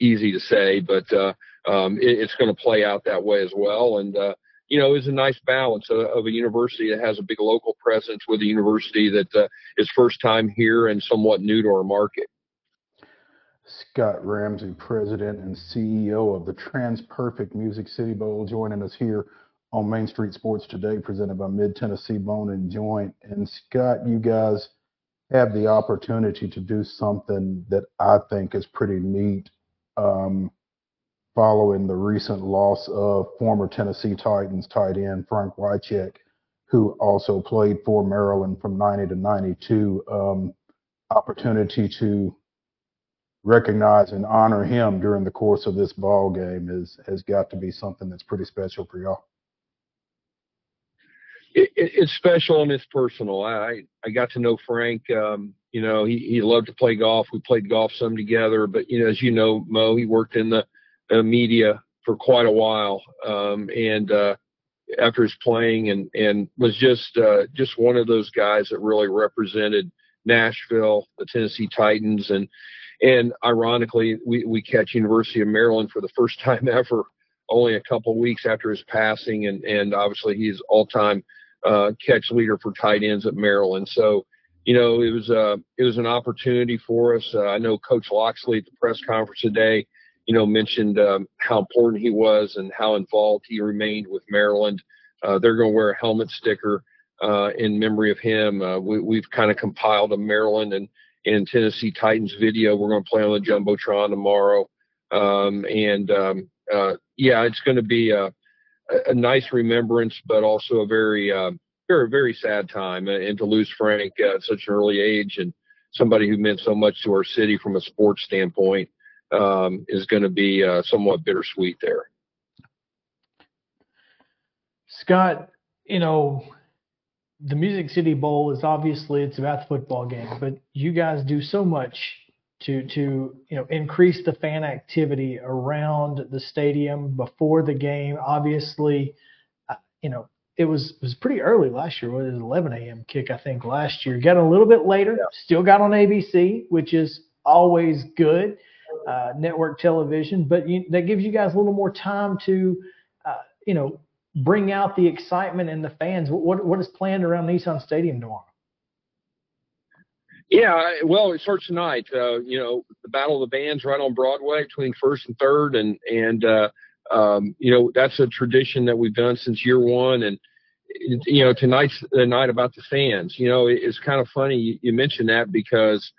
easy to say, but uh, um, it, it's going to play out that way as well. And uh, you know, is a nice balance of, of, a university that has a big local presence with a university that uh, is first time here and somewhat new to our market. Scott Ramsey, President and CEO of the TransPerfect Music City Bowl, joining us here on Main Street Sports today, presented by Mid Tennessee Bone and Joint. And Scott, you guys have the opportunity to do something that I think is pretty neat. Um, following the recent loss of former Tennessee Titans tight end Frank Wycheck, who also played for Maryland from 90 to 92. Um, opportunity to recognize and honor him during the course of this ball game is has got to be something that's pretty special for y'all it, it's special and it's personal. I I got to know Frank. Um, you know, he he loved to play golf. We played golf some together. But you know, as you know, Mo, he worked in the media for quite a while. Um, and uh, after his playing, and and was just uh, just one of those guys that really represented Nashville, the Tennessee Titans, and and ironically, we we catch University of Maryland for the first time ever only a couple weeks after his passing, and and obviously he's all time uh, catch leader for tight ends at Maryland. So, you know, it was uh, it was an opportunity for us. Uh, I know Coach Locksley at the press conference today, you know, mentioned um, how important he was and how involved he remained with Maryland. Uh, they're going to wear a helmet sticker uh, in memory of him. Uh, we, have kind of compiled a Maryland and, and Tennessee Titans video. We're going to play on the jumbotron tomorrow, um, and um, uh, yeah, it's going to be a, a, nice remembrance, but also a very, uh, very, very sad time. And to lose Frank at such an early age and somebody who meant so much to our city from a sports standpoint um, is going to be uh, somewhat bittersweet there. Scott, you know, the Music City Bowl is obviously it's about the football game, but you guys do so much to to you know increase the fan activity around the stadium before the game. Obviously, uh, you know it was it was pretty early last year. It was 11 a.m. kick, I think, last year. Got a little bit later. Still got on ABC, which is always good. Uh, network television, but you, that gives you guys a little more time to, uh, you know, bring out the excitement and the fans. What what is planned around Nissan Stadium tomorrow? Yeah, well, it starts tonight. Uh, you know, the Battle of the Bands right on Broadway between first and third, and and uh, um, you know that's a tradition that we've done since year one, and you know tonight's the night about the fans. You know, it's kind of funny you, you mentioned that because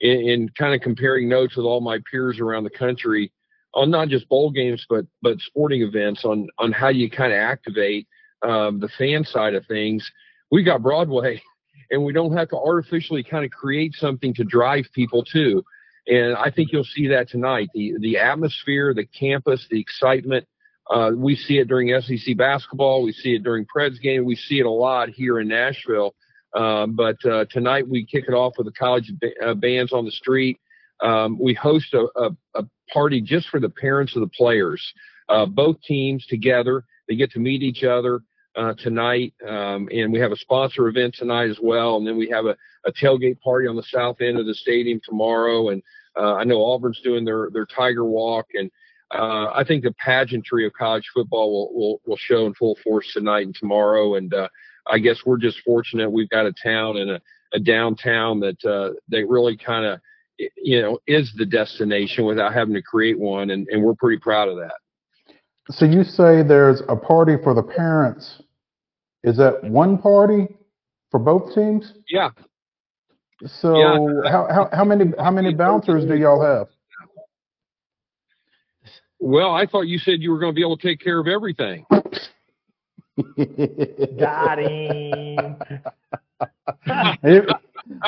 in, in kind of comparing notes with all my peers around the country on not just bowl games but but sporting events on on how you kind of activate um, the fan side of things. We got Broadway and we don't have to artificially kind of create something to drive people to. And I think you'll see that tonight. The the atmosphere, the campus, the excitement. Uh, we see it during SEC basketball. We see it during Preds game. We see it a lot here in Nashville. Um, but uh, tonight we kick it off with the college ba- uh, bands on the street. Um, we host a, a, a, party just for the parents of the players. Uh, both teams together. They get to meet each other uh, tonight, um, and we have a sponsor event tonight as well. And then we have a, a tailgate party on the south end of the stadium tomorrow. And uh, I know Auburn's doing their their Tiger Walk, and uh, I think the pageantry of college football will, will will show in full force tonight and tomorrow. And uh, I guess we're just fortunate we've got a town and a, a downtown that uh, that really kind of you know is the destination without having to create one, and, and we're pretty proud of that. So you say there's a party for the parents is that one party for both teams? Yeah. So yeah. how, how how many how many bouncers do y'all have? Well, I thought you said you were going to be able to take care of everything. Got him.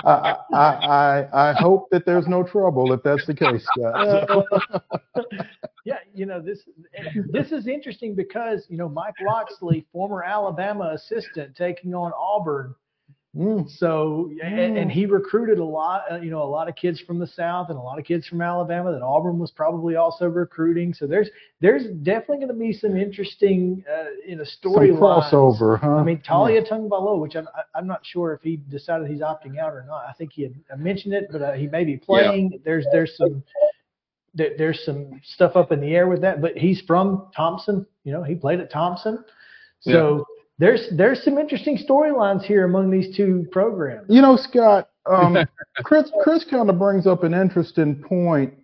I, I, I hope that there's no trouble if that's the case, yeah, you know this this is interesting because you know Mike Locksley, former Alabama assistant, taking on Auburn Mm. So and, and, he recruited a lot, uh, you know, a lot of kids from the South and a lot of kids from Alabama that Auburn was probably also recruiting. So there's there's definitely going to be some interesting, uh, you know, story crossover. Huh? I mean, Taulia yeah. Which I'm I'm not sure if he decided he's opting out or not. I think he had mentioned it, but uh, he may be playing. Yeah. There's there's some there, there's some stuff up in the air with that, but he's from Thompson. You know, he played at Thompson. So. Yeah there's there's some interesting storylines here among these two programs. You know, Scott, um, Chris Chris kind of brings up an interesting point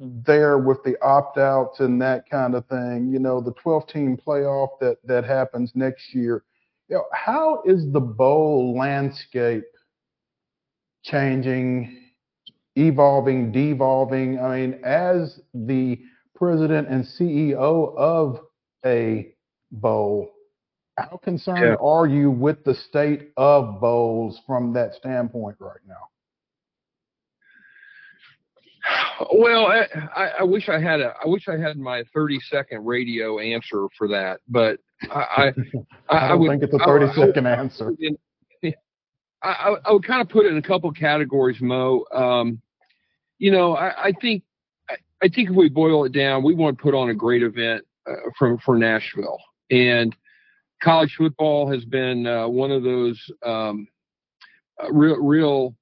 there with the opt outs and that kind of thing. You know, the 12 team playoff that that happens next year. You know, how is the bowl landscape changing, evolving, devolving? I mean, as the president and CEO of a bowl how concerned yeah. are you with the state of bowls from that standpoint right now? Well, I, I wish I had a I wish I had my 30 second radio answer for that, but I I, I, I would, think it's a 30 second answer. I, I, would kind of put it in a couple categories, Mo. Um, you know, I, I think I, I, think if we boil it down, we want to put on a great event uh, for for Nashville, and college football has been uh, one of those um, uh, real, real,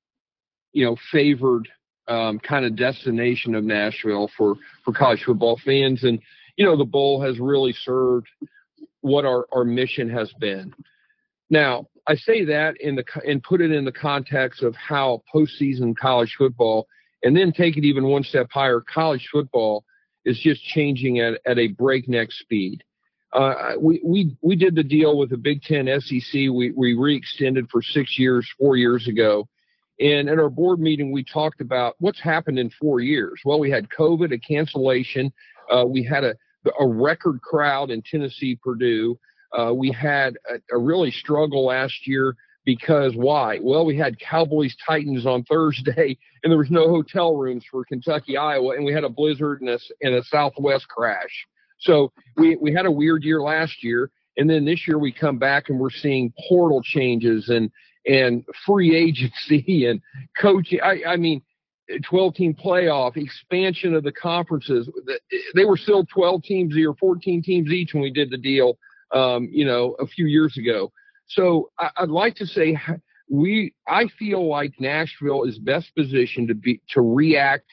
you know, favored um, kind of destination of Nashville for for college football fans, and you know, the bowl has really served what our our mission has been. Now, I say that in the and put it in the context of how postseason college football, and then take it even one step higher, college football is just changing at, at a breakneck speed. Uh, we, we, we did the deal with the Big Ten SEC. We, we re-extended for six years, four years ago. And at our board meeting, we talked about what's happened in four years. Well, we had COVID, a cancellation. Uh, we had a, a record crowd in Tennessee, Purdue. Uh, we had a, a really struggle last year because why? Well, we had Cowboys Titans on Thursday, and there was no hotel rooms for Kentucky Iowa, and we had a blizzard and a, and a Southwest crash. So we we had a weird year last year, and then this year we come back and we're seeing portal changes and and free agency and coaching. I, I mean, 12 team playoff expansion of the conferences. They were still 12 teams or 14 teams each when we did the deal, um, you know, a few years ago. So I, I'd like to say we, I feel like Nashville is best positioned to be, to react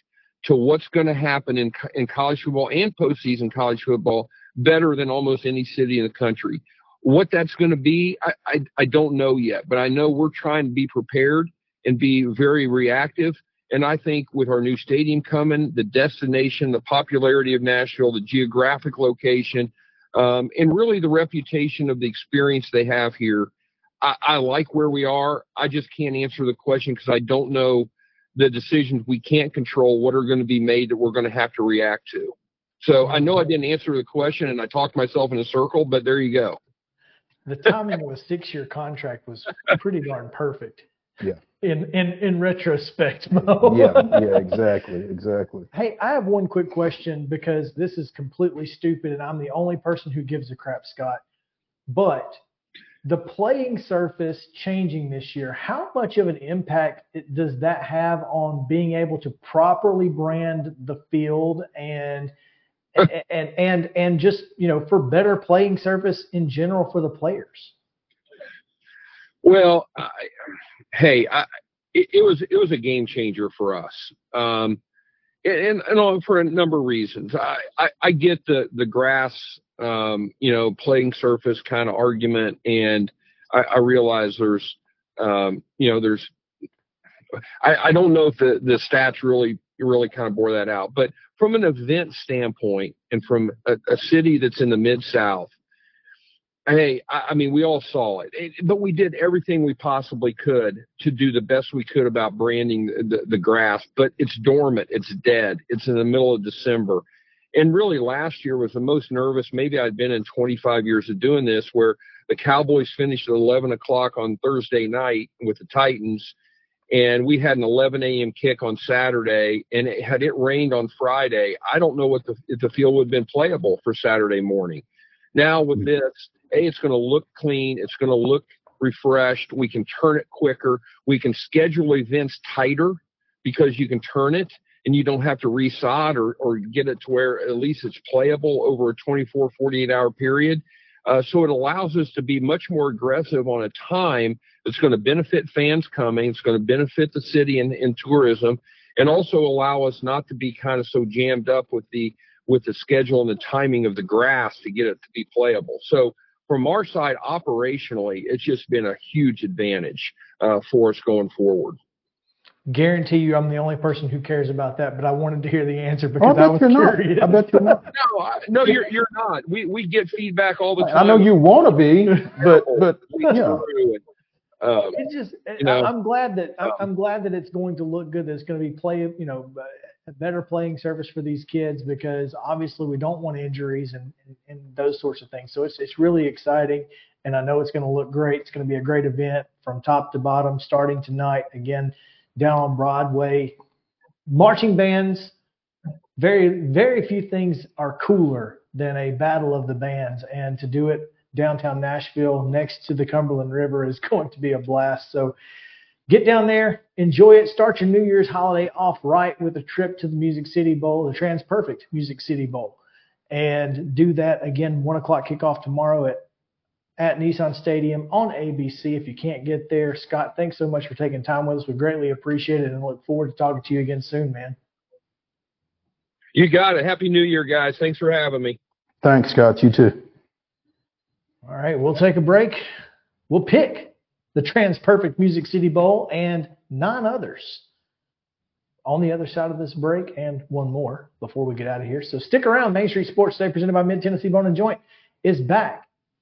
to what's going to happen in, in college football and postseason college football better than almost any city in the country. What that's going to be, I, I, I don't know yet, but I know we're trying to be prepared and be very reactive. And I think with our new stadium coming, the destination, the popularity of Nashville, the geographic location, um, and really the reputation of the experience they have here, I, I like where we are. I just can't answer the question because I don't know the decisions we can't control, what are going to be made that we're going to have to react to. So I know I didn't answer the question and I talked myself in a circle, but there you go. The timing of a six-year contract was pretty darn perfect. Yeah. In in in retrospect, Mo. yeah, yeah, exactly, exactly. Hey, I have one quick question because this is completely stupid, and I'm the only person who gives a crap, Scott. But the playing surface changing this year, how much of an impact does that have on being able to properly brand the field and and and and just you know for better playing surface in general for the players? Well, I, hey, I, it, it, was it was a game changer for us, um, and, and for a number of reasons. I, I, I get the the grass, um, you know, playing surface kind of argument, and I, I realize there's, um, you know, there's. I, I don't know if the the stats really really kind of bore that out, but from an event standpoint, and from a, a city that's in the mid South hey, I, I, mean, we all saw it, it, but we did everything we possibly could to do the best we could about branding the, the, the grass. But it's dormant, it's dead, it's in the middle of December. And really, last year was the most nervous maybe I'd been in 25 years of doing this, where the Cowboys finished at 11 o'clock on Thursday night with the Titans, and we had an 11 a.m. kick on Saturday. And it, had it rained on Friday, I don't know what the if the field would have been playable for Saturday morning. Now with hmm. this, a, it's going to look clean. It's going to look refreshed. We can turn it quicker. We can schedule events tighter because you can turn it and you don't have to resod or, or get it to where at least it's playable over a 24, 48 hour period. Uh, so it allows us to be much more aggressive on a time that's going to benefit fans coming. It's going to benefit the city and, and tourism and also allow us not to be kind of so jammed up with the with the schedule and the timing of the grass to get it to be playable. So from our side, operationally, it's just been a huge advantage uh, for us going forward. Guarantee you, I'm the only person who cares about that, but I wanted to hear the answer because I, I was curious. Not. I bet you're not. no, I, no, you're you're not. We we get feedback all the time. I know you want to be, but but yeah. Um, it just, you know, I'm glad that um, I'm glad that it's going to look good. That it's going to be play, you know, a better playing surface for these kids because obviously we don't want injuries and, and, and those sorts of things. So it's it's really exciting, and I know it's going to look great. It's going to be a great event from top to bottom, starting tonight again down on Broadway. Marching bands, very very few things are cooler than a battle of the bands, and to do it downtown Nashville next to the Cumberland River is going to be a blast. So Get down there, enjoy it. Start your New Year's holiday off right with a trip to the Music City Bowl, the TransPerfect Music City Bowl, and do that again. One o'clock kickoff tomorrow at at Nissan Stadium on ABC. If you can't get there, Scott, thanks so much for taking time with us. We greatly appreciate it and look forward to talking to you again soon, man. You got it. Happy New Year, guys. Thanks for having me. Thanks, Scott. You too. All right, we'll take a break. We'll pick the TransPerfect Music City Bowl, and nine others. on the other side of this break and one more before we get out of here. So stick around. Main Street Sports Day, presented by Mid Tennessee Bone and Joint, is back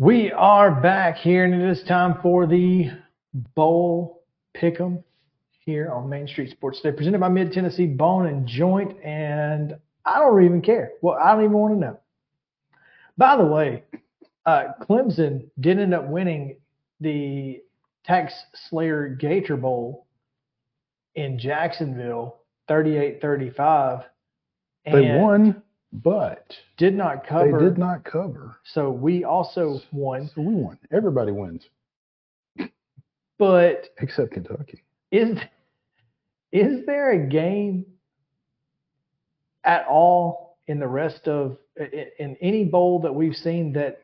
We are back here, and it is time for the Bowl Pick'em here on Main Street Sports Day, presented by Mid Tennessee Bone and Joint. And I don't even care. Well, I don't even want to know. By the way, uh, Clemson did end up winning the Tax Slayer Gator Bowl in Jacksonville, 38-35. They won, but Did not cover. they did not cover. So we also won. So we won. Everybody wins But except Kentucky. is is there a game at all in the rest of in, any bowl that we've seen that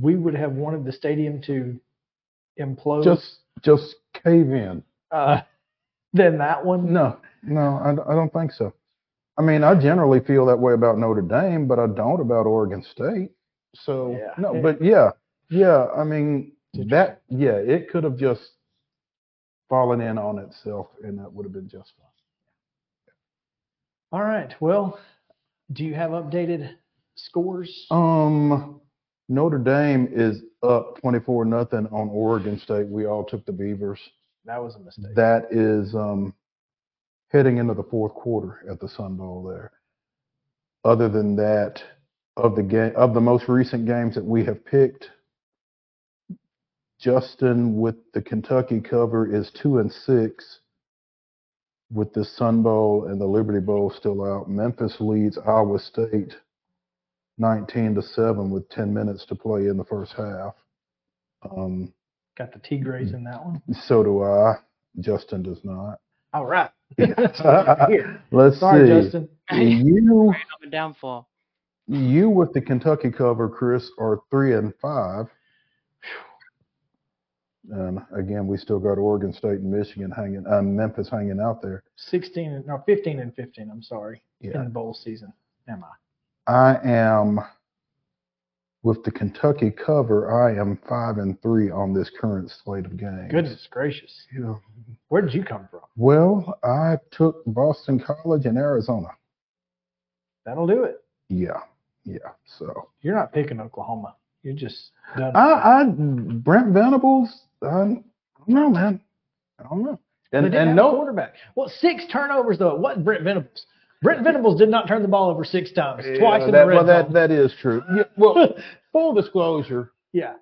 we would have wanted the stadium to implode Just just cave in. uh, than that one? No, no, I, I don't think so. I mean, I generally feel that way about Notre Dame, but I don't about Oregon State. So Yeah. no, but yeah, yeah. I mean that, yeah, it could have just fallen in on itself, and that would have been just fine. All right. Well, do you have updated scores? Um, Notre Dame is up twenty-four nothing on Oregon State. We all took the Beavers. That was a mistake. That is um, heading into the fourth quarter at the Sun Bowl there. Other than that, of the game of the most recent games that we have picked, Justin with the Kentucky cover is two and six. With the Sun Bowl and the Liberty Bowl still out, Memphis leads Iowa State 19 to seven with 10 minutes to play in the first half. Um, Got the Tigers in that one. so do I. Justin does not. All right. Let's Sorry, see. Justin. You of a downfall. You with the Kentucky cover, Chris, are three and five. And again, we still got Oregon State and Michigan hanging, uh, Memphis hanging out there. 16 no 15 and 15. I'm sorry. Yeah. In the bowl season. Am I? I am with the Kentucky cover. I am five and three on this current slate of games. Goodness gracious. Yeah. Where did you come from? Well, I took Boston College in Arizona. That'll do it. Yeah, yeah. So You're not picking Oklahoma. You're just done. I, I Brent Venables. I don't know, man. I don't know. And and no, quarterback. Well, six turnovers though. What Brent Venables. Brent Venables did not turn the ball over six times, twice Yeah, in that, the red well, that that is true. Yeah, well, full disclosure, yeah,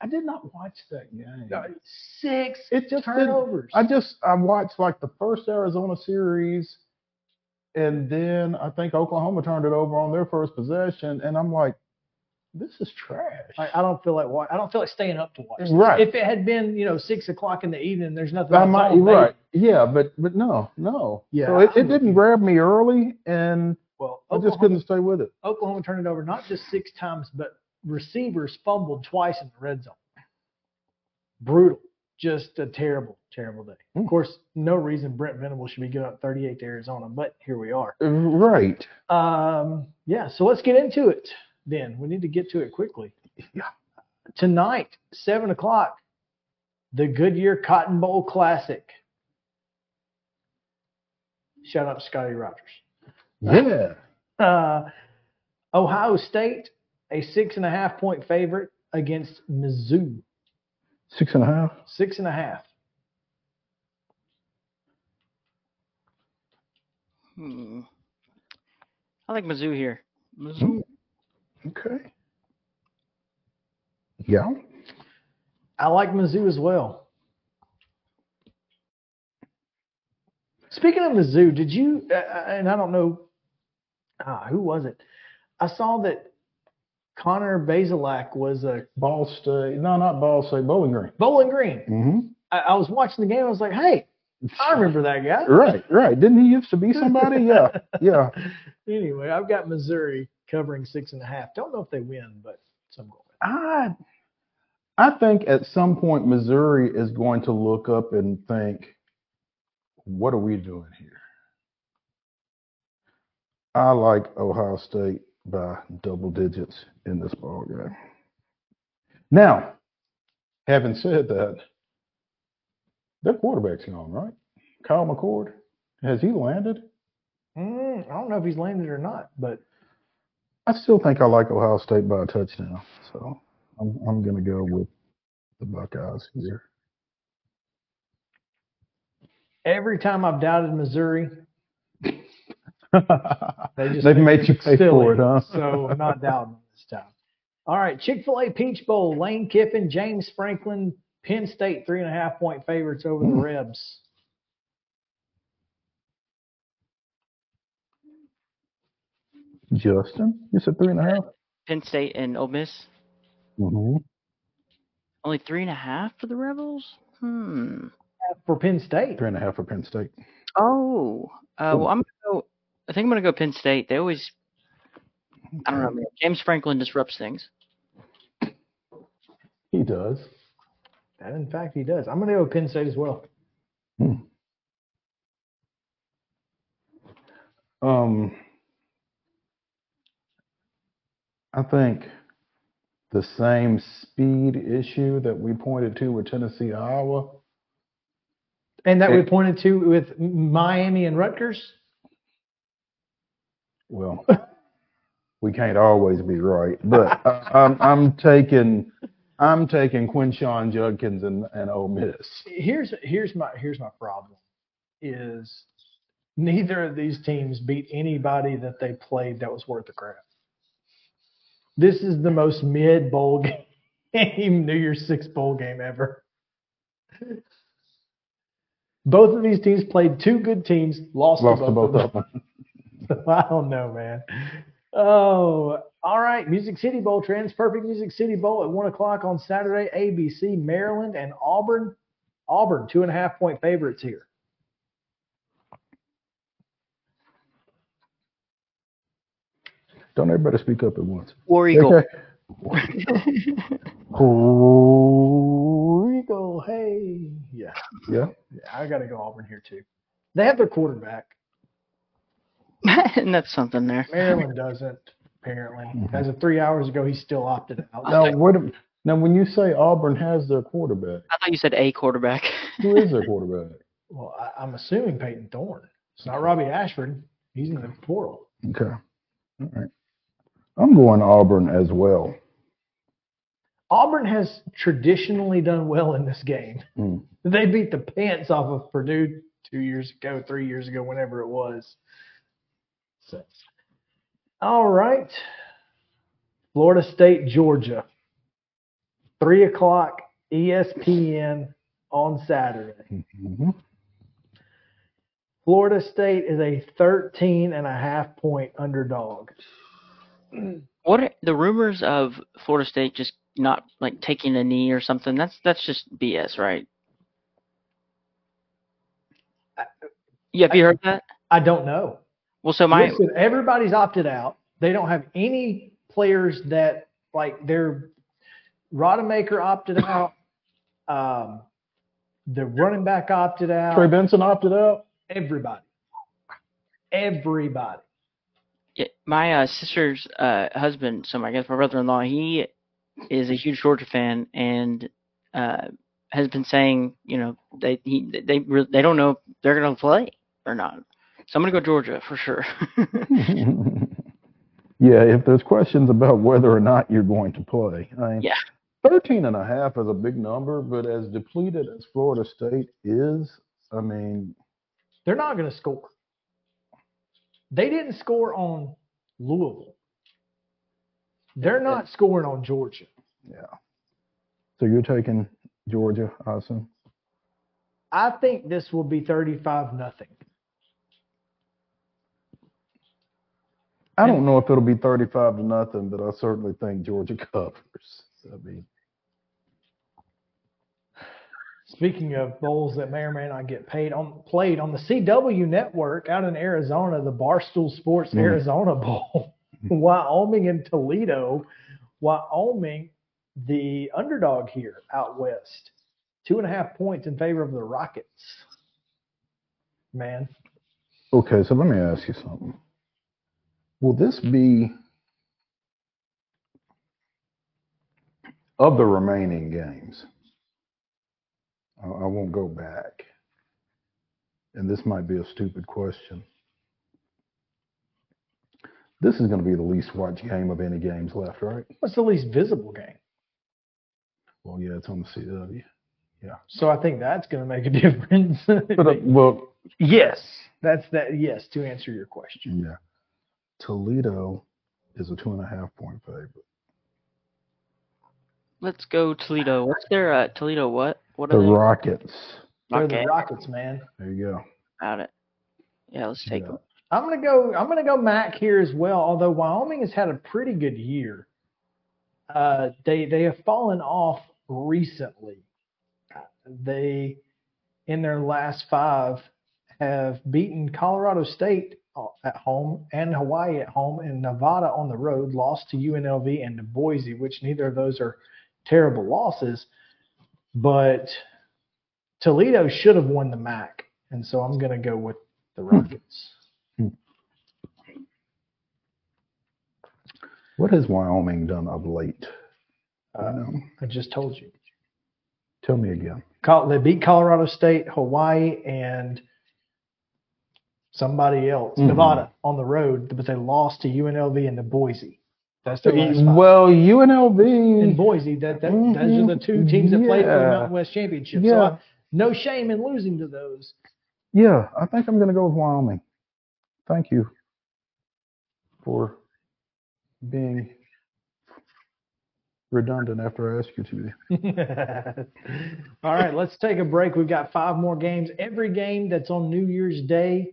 I did not watch that game. No, six It just turnovers. I just I watched like the first Arizona series, and then I think Oklahoma turned it over on their first possession, and I'm like, this is trash. I, I don't feel like I don't feel like staying up to watch. this. Right. If it had been you know six o'clock in the evening, there's nothing. I might, on, maybe. right. Yeah, but but no, no. Yeah, So it, it didn't grab me early, and Well, I just couldn't stay with it. Oklahoma turned it over not just six times, but receivers fumbled twice in the red zone. Brutal. Just a terrible, terrible day. Hmm. Of course, no reason Brent Venables should be giving up 38 to Arizona, but here we are. Right. Um, yeah, so let's get into it then. We need to get to it quickly. Yeah. Tonight, 7 o'clock, the Goodyear Cotton Bowl Classic. Shout out to Scotty Rogers. Yeah. Uh, Ohio State, a six and a half point favorite against Mizzou. Six and a half. Six and a half. Hmm. I like Mizzou here. Mizzou. Okay. Yeah. I like Mizzou as well. Speaking of Mizzou, did you, uh, and I don't know, ah, who was it? I saw that Connor Bazelak was a Ball State. No, not Ball State. Bowling Green. Bowling Green. Mm-hmm. I, I was watching the game. I was like, hey, I remember that guy. Right, right. Didn't he used to be somebody? yeah, yeah. Anyway, I've got Missouri covering six and a half. Don't know if they win, but some goal. I, I think at some point Missouri is going to look up and think, what are we doing here? I like Ohio State by double digits in this ball game. Now, having said that, their quarterback's gone, right? Kyle McCord. Has he landed? Mm, I don't know if he's landed or not, but I still think I like Ohio State by a touchdown. So I'm I'm gonna go with the Buckeyes here. every time I've doubted Missouri, they just They've made you pay silly. for it, huh? so I'm not doubting this time. All right, Chick Fil A Peach Bowl. Lane Kiffin, James Franklin, Penn State three and a half point favorites over the. Rebs. Justin, you said three and a half. Penn State and Ole Miss. Mm-hmm. Only three and a half for the Rebels. Hmm. For Penn State, Three and a half for Penn State. Oh. Uh, well, I'm gonna go. I think I'm gonna go Penn State. They always. I don't know. Man. James Franklin disrupts things. He does. that in fact he does. I'm going to go with Penn State as well. Um, I think the same speed issue that we pointed to with Tennessee, Iowa. And that we pointed to with Miami and Rutgers. Well, we can't always be right, but I'm I'm taking I'm taking Quinshon Judkins and, and Ole Miss. here's here's my here's my problem is neither of these teams beat anybody that they played that was worth the crap. This is the most mid bowl game, New Year's Six bowl game ever. Both of these teams played two good teams, lost, Lost to to both, both of them. of them. I don't know, man. Oh, all right. Music City Bowl, TransPerfect Music City Bowl at one o'clock on Saturday. ABC, Maryland, and Auburn. Auburn, two and a half point favorites here. Don't everybody speak up at once. War Eagle. Okay. War Eagle, hey. Yeah. Yeah. Yeah, I got to go Auburn here too. They have their quarterback. and that's something there. Maryland doesn't, apparently. Mm-hmm. As of three hours ago, he still opted out. Now, what? a- Now, when you say Auburn has their quarterback, I thought you said a quarterback. who is their quarterback? Well, I, I'm assuming Payton Thorne. It's not Robbie Ashford. He's in the portal. Okay. All right. I'm going Auburn as well. Auburn has traditionally done well in this game. Mm. They beat the pants off of Purdue two years ago, three years ago, whenever it was. So, all right. Florida State, Georgia. Three o'clock ESPN on Saturday. Mhm. Florida State is a 13 and a half point underdog. What are the rumors of Florida State just not like taking a knee or something? That's that's just BS, right? Yeah, have you heard that? I don't know. Well, so my Listen, everybody's opted out. They don't have any players that like their Rodemaker opted out. Um, the running back opted out. Trey Benson opted out. Everybody. Everybody. Yeah, my uh, sister's uh, husband, so I guess my brother-in-law, he is a huge Georgia fan and uh, has been saying, you know, they he, they re- they don't know if they're going to play or not. So I'm going to go Georgia for sure. yeah, if there's questions about whether or not you're going to play, I mean, yeah. 13 and a half is a big number, but as depleted as Florida State is, I mean, They're not going to score. They didn't score on Louisville. They're not scoring on Georgia. yeah. So you're taking Georgia, I assume? I think this will be 35 nothing. I don't know if it'll be 35 to nothing, but I certainly think Georgia covers. I mean, Speaking of bowls that may or may not get paid on played on the CW network out in Arizona, the Barstool Sports Mm. Arizona Bowl, Wyoming and Toledo. Wyoming, the underdog here out west, two and a half points in favor of the Rockets. Man, okay, so let me ask you something. Will this be of the remaining games? I, I won't go back. And this might be a stupid question. This is going to be the least watched game of any games left, right? what's the least visible game? Well, yeah, it's on the CW. Yeah. So I think that's going to make a difference. But uh, well, yes, that's that. Yes, to answer your question. yeah, Toledo is a two and a half point favorite. Let's go Toledo. What's their uh, Toledo? What? What The they? Rockets. They're Okay. the Rockets, man. There you go. Got it. Yeah, let's take Yeah. them. I'm gonna go. I'm gonna go Mac here as well. Although Wyoming has had a pretty good year, uh, they they have fallen off recently. They, in their last five, have beaten Colorado State at home and Hawaii at home, and Nevada on the road. Lost to UNLV and to Boise, which neither of those are terrible losses. But Toledo should have won the MAC, and so I'm gonna go with the hmm. Rockets. Hmm. What has Wyoming done of late? Uh, know. I just told you. Tell me again. They beat Colorado State, Hawaii, and somebody else, Mhm. Nevada, on the road, but they lost to UNLV and to Boise. That's their last five. Well, UNLV. in Boise. That, that mm-hmm. those are the two teams that played for the Yeah. Mountain West Championship. So Yeah. I, no shame in losing to those. Yeah, I think I'm going to go with Wyoming. Thank you for being redundant after I asked you to. All right, let's take a break. We've got five more games. Every game that's on New Year's Day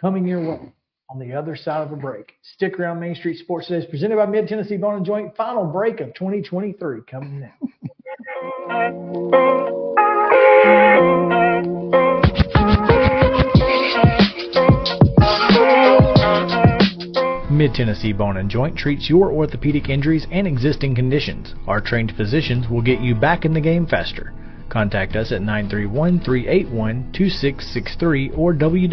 coming your way on the other side of a break. Stick around Main Street Sports Today is presented by Mid Tennessee Bone and Joint. Final break of 2023 coming now. Mid Tennessee Bone and Joint treats your orthopedic injuries and existing conditions. Our trained physicians will get you back in the game faster. Contact us at 931 381 2663 or www.mtbj.net.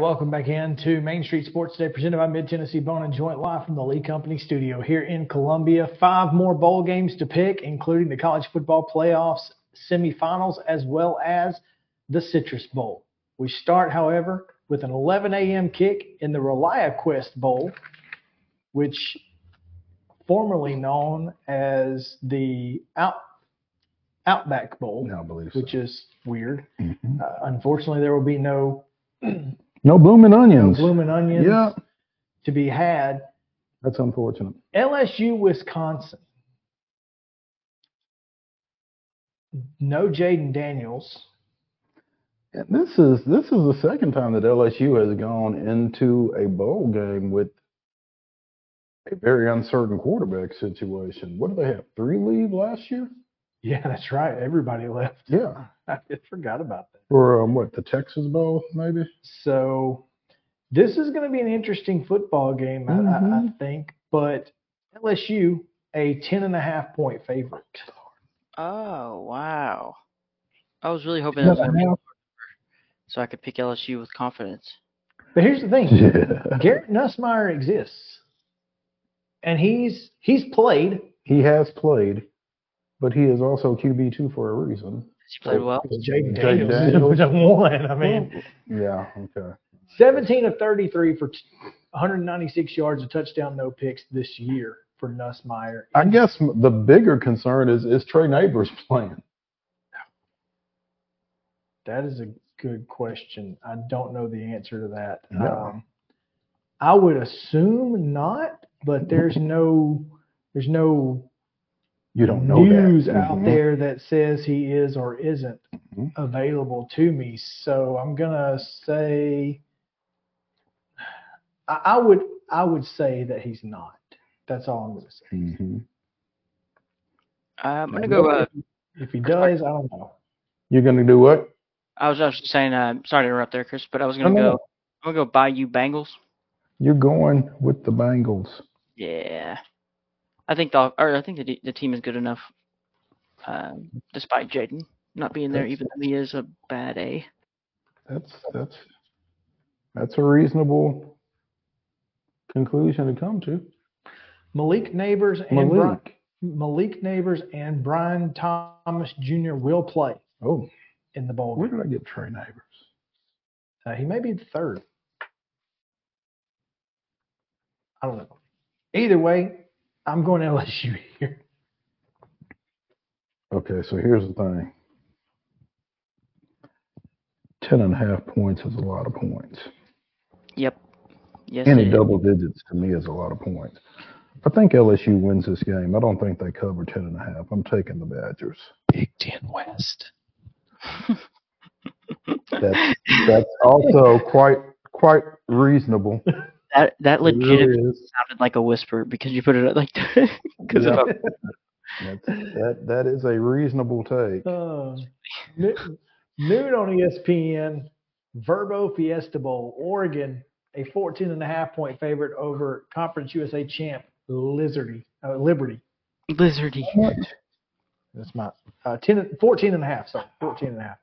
welcome back into Main Street Sports Today, presented by Mid Tennessee Bone and Joint, live from the Lee Company studio here in Columbia. Five more bowl games to pick, including the college football playoffs semifinals, as well as the Citrus Bowl. We start, however, with an 11 a.m. kick in the ReliaQuest Bowl, which formerly known as the Out Outback Bowl, I believe so. which is weird. Mhm. Uh, unfortunately, there will be no No blooming onions. no blooming onions Yeah, to be had. that's unfortunate. LSU, Wisconsin. No Jayden Daniels. And this is this is the second time that LSU has gone into a bowl game with a very uncertain quarterback situation. What did they have? Three leave last year? Yeah, that's right. Everybody left. Yeah. I forgot about that. Or um, what? The Texas Bowl, maybe? So this is going to be an interesting football game, I, I, I Mhm. think. But LSU, a 10 and a half point favorite. Oh wow! I was really hoping that was gonna so I could pick LSU with confidence. But here's the thing Yeah. Garrett Nussmeier exists. And he's he's played. He has played, but he is also QB two for a reason. He played well. Jayden Jayden Daniels, Daniels. was a one. I mean, Yeah. Okay. 17 of 33 for 196 yards, a touchdown, no picks this year for Nussmeier. I guess the bigger concern is is Trey Nabers playing. That is a good question. I don't know the answer to that. No. Um, I would assume not, but there's no there's no You don't know news that. out Mhm. there that says he is or isn't Mhm. available to me. So I'm gonna say I, I would I would say that he's not. That's all I'm going to say. hmm Uh, I'm gonna go. Uh, If he does, I don't know. You're gonna do what? I was just saying. Uh, sorry to interrupt there, Chris, but I was gonna no, go. no. I'm gonna go buy you Bengals. You're going with the Bengals. Yeah, I think the or I think the the team is good enough, uh, despite Jayden not being there, That's- even though he is a bad A. That's that's that's a reasonable conclusion to come to. Malik Nabers and Bri- Malik. Malik Nabers and Brian Thomas Jr. will play Oh, in the bowl. where game. did I get Trey Nabers? Uh, he may be the third. I don't know. Either way, I'm going LSU here. Okay, so here's the thing. Ten and a half points is a lot of points. Yep. Yes. Any it is. double digits to me is a lot of points. I think LSU wins this game. I don't think they cover ten and a half. I'm taking the Badgers. Big Ten West. That's that's also quite quite reasonable. That that It really sounded like a whisper because you put it like because Yeah. of That's, that that is a reasonable take. Uh, noon on ESPN, Vrbo Fiesta Bowl, Oregon, a 14 and a half point favorite over Conference USA champ Lizardy, uh, Liberty. lizardy. That's my uh, 10, 14 and a half. Sorry, 14 and a half.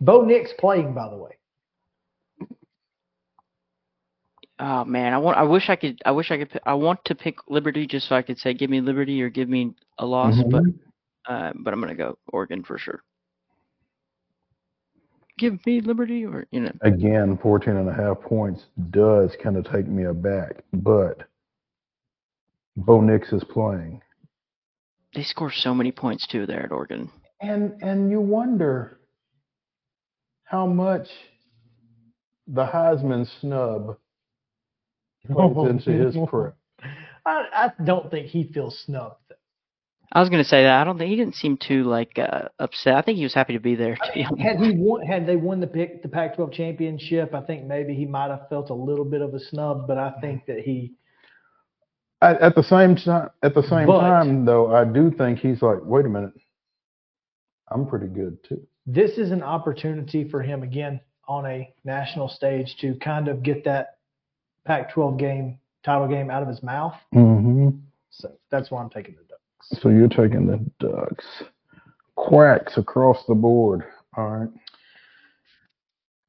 Bo Nix playing, by the way. Oh man, I want. I wish I could. I wish I could. I want to pick Liberty just so I could say, give me Liberty or give me a loss. But Mhm. uh, but I'm gonna go Oregon for sure. Give me Liberty or you know. Again, 14 and a half points does kind of take me aback, but Bo Nix is playing. They score so many points too there at Oregon. And and you wonder how much the Heisman snub plays into his prep. I, I don't think he feels snubbed. I was gonna say that. I don't think he didn't seem too like uh, upset. I think he was happy to be there. To be. Had he won, had they won the pick, the Pac-12 championship, I think maybe he might have felt a little bit of a snub. But I think that he, At, at the same time, at the same But- time, though, I do think he's like, wait a minute, I'm pretty good too. this is an opportunity for him again on a national stage to kind of get that Pac-12 game title game out of his mouth. Mm-hmm. So that's why I'm taking the Ducks. So you're taking the Ducks, quacks across the board. All right.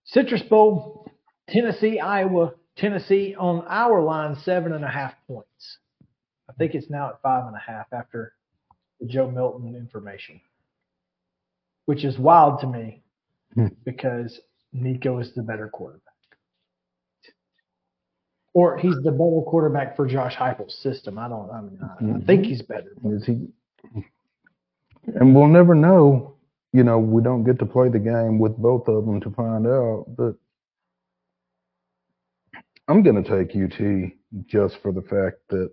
Citrus Bowl, Tennessee, Iowa. Tennessee on our line, seven and a half points. I think it's now at five and a half after the Joe Milton information, which is wild to me Hmm. because Nico is the better quarterback. Or he's the better quarterback for Josh Heupel's system. I don't. I mean, I, I think he's better. Is he? And we'll never know. You know, we don't get to play the game with both of them to find out. But I'm going to take UT just for the fact that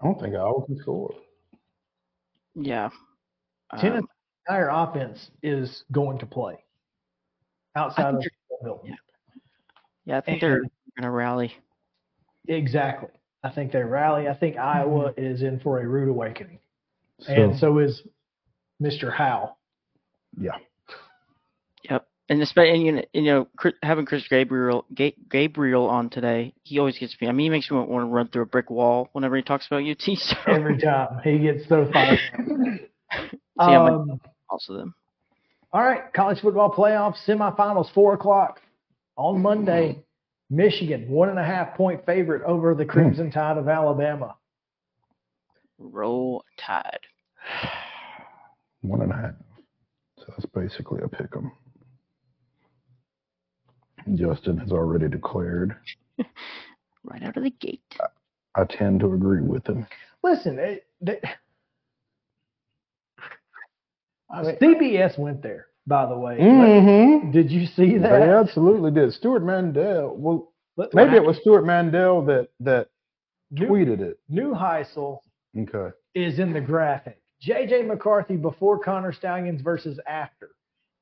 I don't think Iowa can score. Yeah. Tennessee's Um, entire offense is going to play outside think of Milton. yeah, I think and- they're gonna rally. Exactly. I think they rally. I think Iowa is in for a rude awakening, So, and so is Mr. Howe. yeah. Yep. And especially, and, you know, you know, having Chris Gabriel Gabriel on today, he always gets me. I mean, he makes me want to run through a brick wall whenever he talks about UT. So Every time he gets so fired. See how much- um, also them. all right, college football playoffs semifinals, four o'clock on Monday. Michigan one and a half point favorite over the hmm. Crimson Tide of Alabama. Roll Tide. One and a half. So that's basically a pick 'em. Justin has already declared. Right out of the gate. I tend to agree with him. Listen, it, they, CBS went there. By the way, Mm-hmm. did you see that? They absolutely did. Stewart Mandel. Well, Let- maybe it was Stewart Mandel that that New, tweeted it. New Heisel Okay. is in the graphic. JJ McCarthy before Connor Stalions versus after.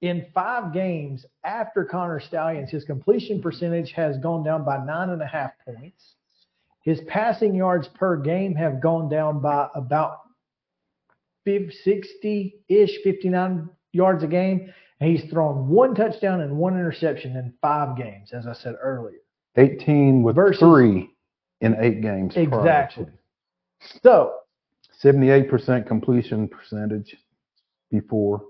in five games after Connor Stalions, his completion percentage has gone down by nine and a half points. His passing yards per game have gone down by about 60 ish, 59 yards a game. And he's thrown one touchdown and one interception in five games, as I said earlier. 18 with Versus- three in eight games. prior. Exactly. So 78% completion percentage before,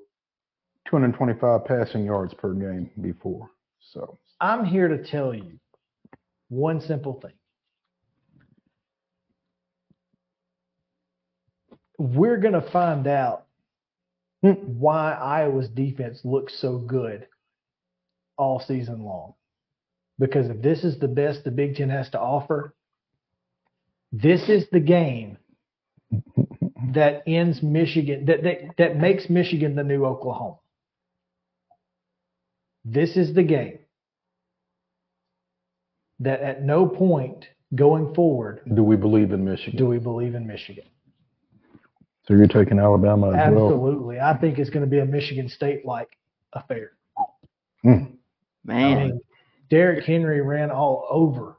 225 passing yards per game before. So I'm here to tell you one simple thing. We're going to find out Hmm. why Iowa's defense looks so good all season long. Because if this is the best the Big Ten has to offer, this is the game that ends Michigan, that, that, that makes Michigan the new Oklahoma. This is the game that at no point going forward do we believe in Michigan? do we believe in Michigan. So you're taking Alabama as well? Absolutely. I think it's going to be a Michigan State like affair. I Man, mean, Derrick Henry ran all over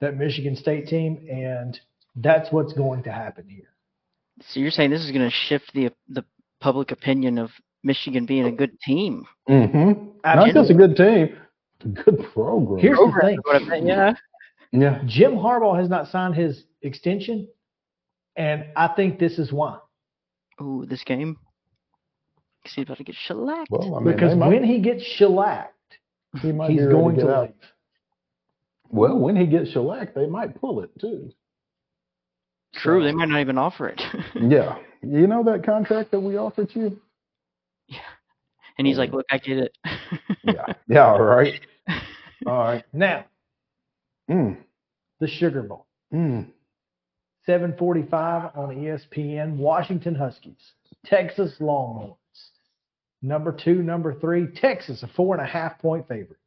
that Michigan State team, and that's what's going to happen here. so you're saying this is going to shift the the public opinion of Michigan being a good team? Mm-hmm. Not just a good team, a good program. Here's the thing. What I meant, yeah. yeah. Jim Harbaugh has not signed his extension, and I think this is why. Ooh, this game. 'Cause he's about to get shellacked. Well, I mean, Because they might- when he gets shellacked, he might he's going get to leave. Well, when he gets shellacked, they might pull it too. True, they might not even offer it. Yeah. You know that contract that we offered you? Yeah. And he's like, "Look, I get it." Yeah. Yeah, all right. All right. Now, Mm. the Sugar Bowl. Mm. 745 on ESPN, Washington Huskies, Texas Longhorns. Number two, number three, Texas, a four and a half point favorite.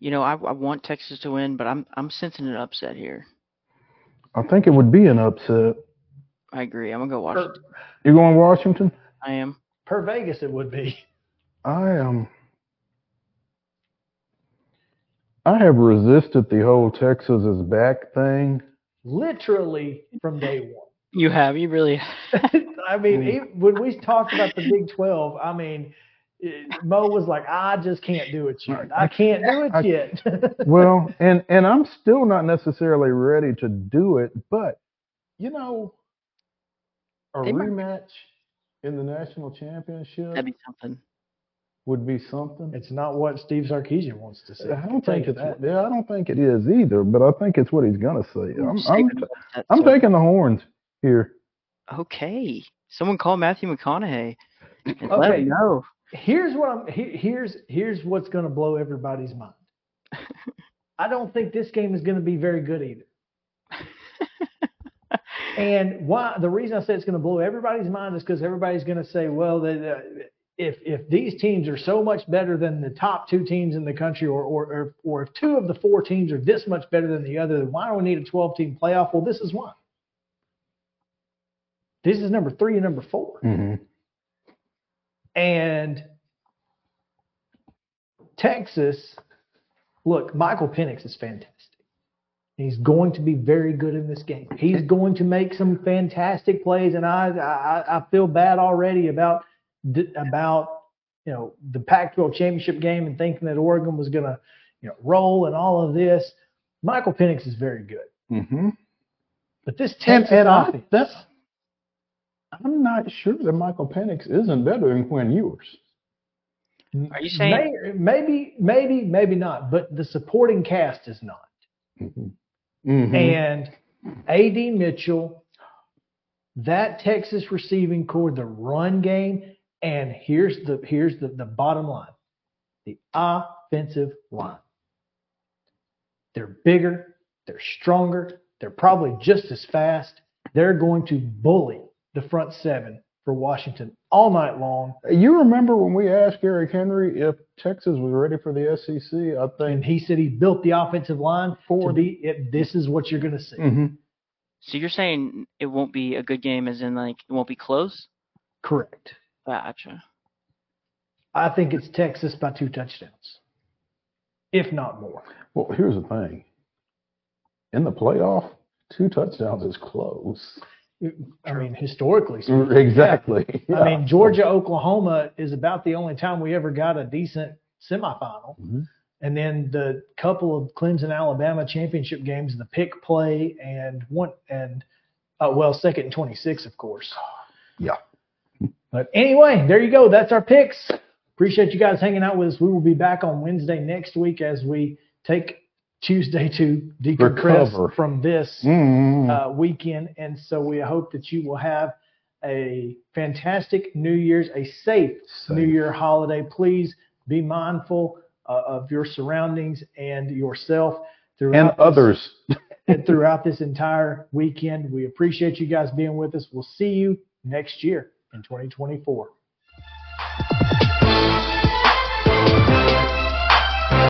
you know, I, I want Texas to win, but I'm I'm sensing an upset here. I think it would be an upset. I agree. I'm gonna go Washington. You're going Washington? I am. Per Vegas, it would be. I am. I have resisted the whole Texas is back thing. Literally from day one. You have. You really. I mean, mm. even when we talked about the Big 12, I mean, it- Mo was like, I just can't do it yet. I can't do it I- yet. well, and and I'm still not necessarily ready to do it, but you know, a They might- rematch in the national championship That'd be something. Would be something. it's not what Steve Sarkisian wants to say. I don't think it's that. yeah, I don't think it is either, but I think it's what he's gonna say. I'm I'm, Speaking I'm taking the horns here. Okay. Someone call Matthew McConaughey and let Okay. him know. Here's what I'm. Here, here's here's what's going to blow everybody's mind. I don't think this game is going to be very good either. and why? The reason I say it's going to blow everybody's mind is because everybody's going to say, well, the, the, if if these teams are so much better than the top two teams in the country, or or or, or if two of the four teams are this much better than the other, then why do we need a 12 team playoff? Well, this is why. This is number three and number 4 Mm-hmm. And Texas, look, Michael Penix is fantastic. He's going to be very good in this game. He's going to make some fantastic plays, and I I, I feel bad already about th- about you know the Pac-12 championship game and thinking that Oregon was going to you know roll and all of this. Michael Penix is very good, Mm-hmm. but this And, Texas and I, offense, that's, I'm not sure that Michael Penix isn't better than Quinn Ewers. Are you saying maybe maybe maybe not, but the supporting cast is not. Mm-hmm. And AD Mitchell, that Texas receiving core, the run game, and here's the here's the, the bottom line. The offensive line. They're bigger, they're stronger, they're probably just as fast. They're going to bully the front seven for Washington all night long. You remember when we asked Eric Henry if Texas was ready for the SEC? I And think. he said he built the offensive line for the. it, this is what you're going to see. hmm so? You're saying it won't be a good game, as in like it won't be close. Correct. Gotcha. I think it's Texas by two touchdowns, if not more. Well, here's the thing. In the playoff, two touchdowns is close. I mean, historically speaking. Exactly. I Yeah. mean, Georgia Oklahoma is about the only time we ever got a decent semifinal. Mhm. And then the couple of Clemson Alabama championship games, the pick play and one and uh, well, second and 26, of course. Yeah. But anyway, there you go. That's our picks. Appreciate you guys hanging out with us. We will be back on Wednesday next week as we take Tuesday to decompress Recover. from this Mm. uh, weekend. And so we hope that you will have a fantastic New Year's, a safe, Safe. New Year holiday. Please be mindful uh, of your surroundings and yourself throughout and this- others. and throughout this entire weekend. We appreciate you guys being with us. We'll see you next year in 2024.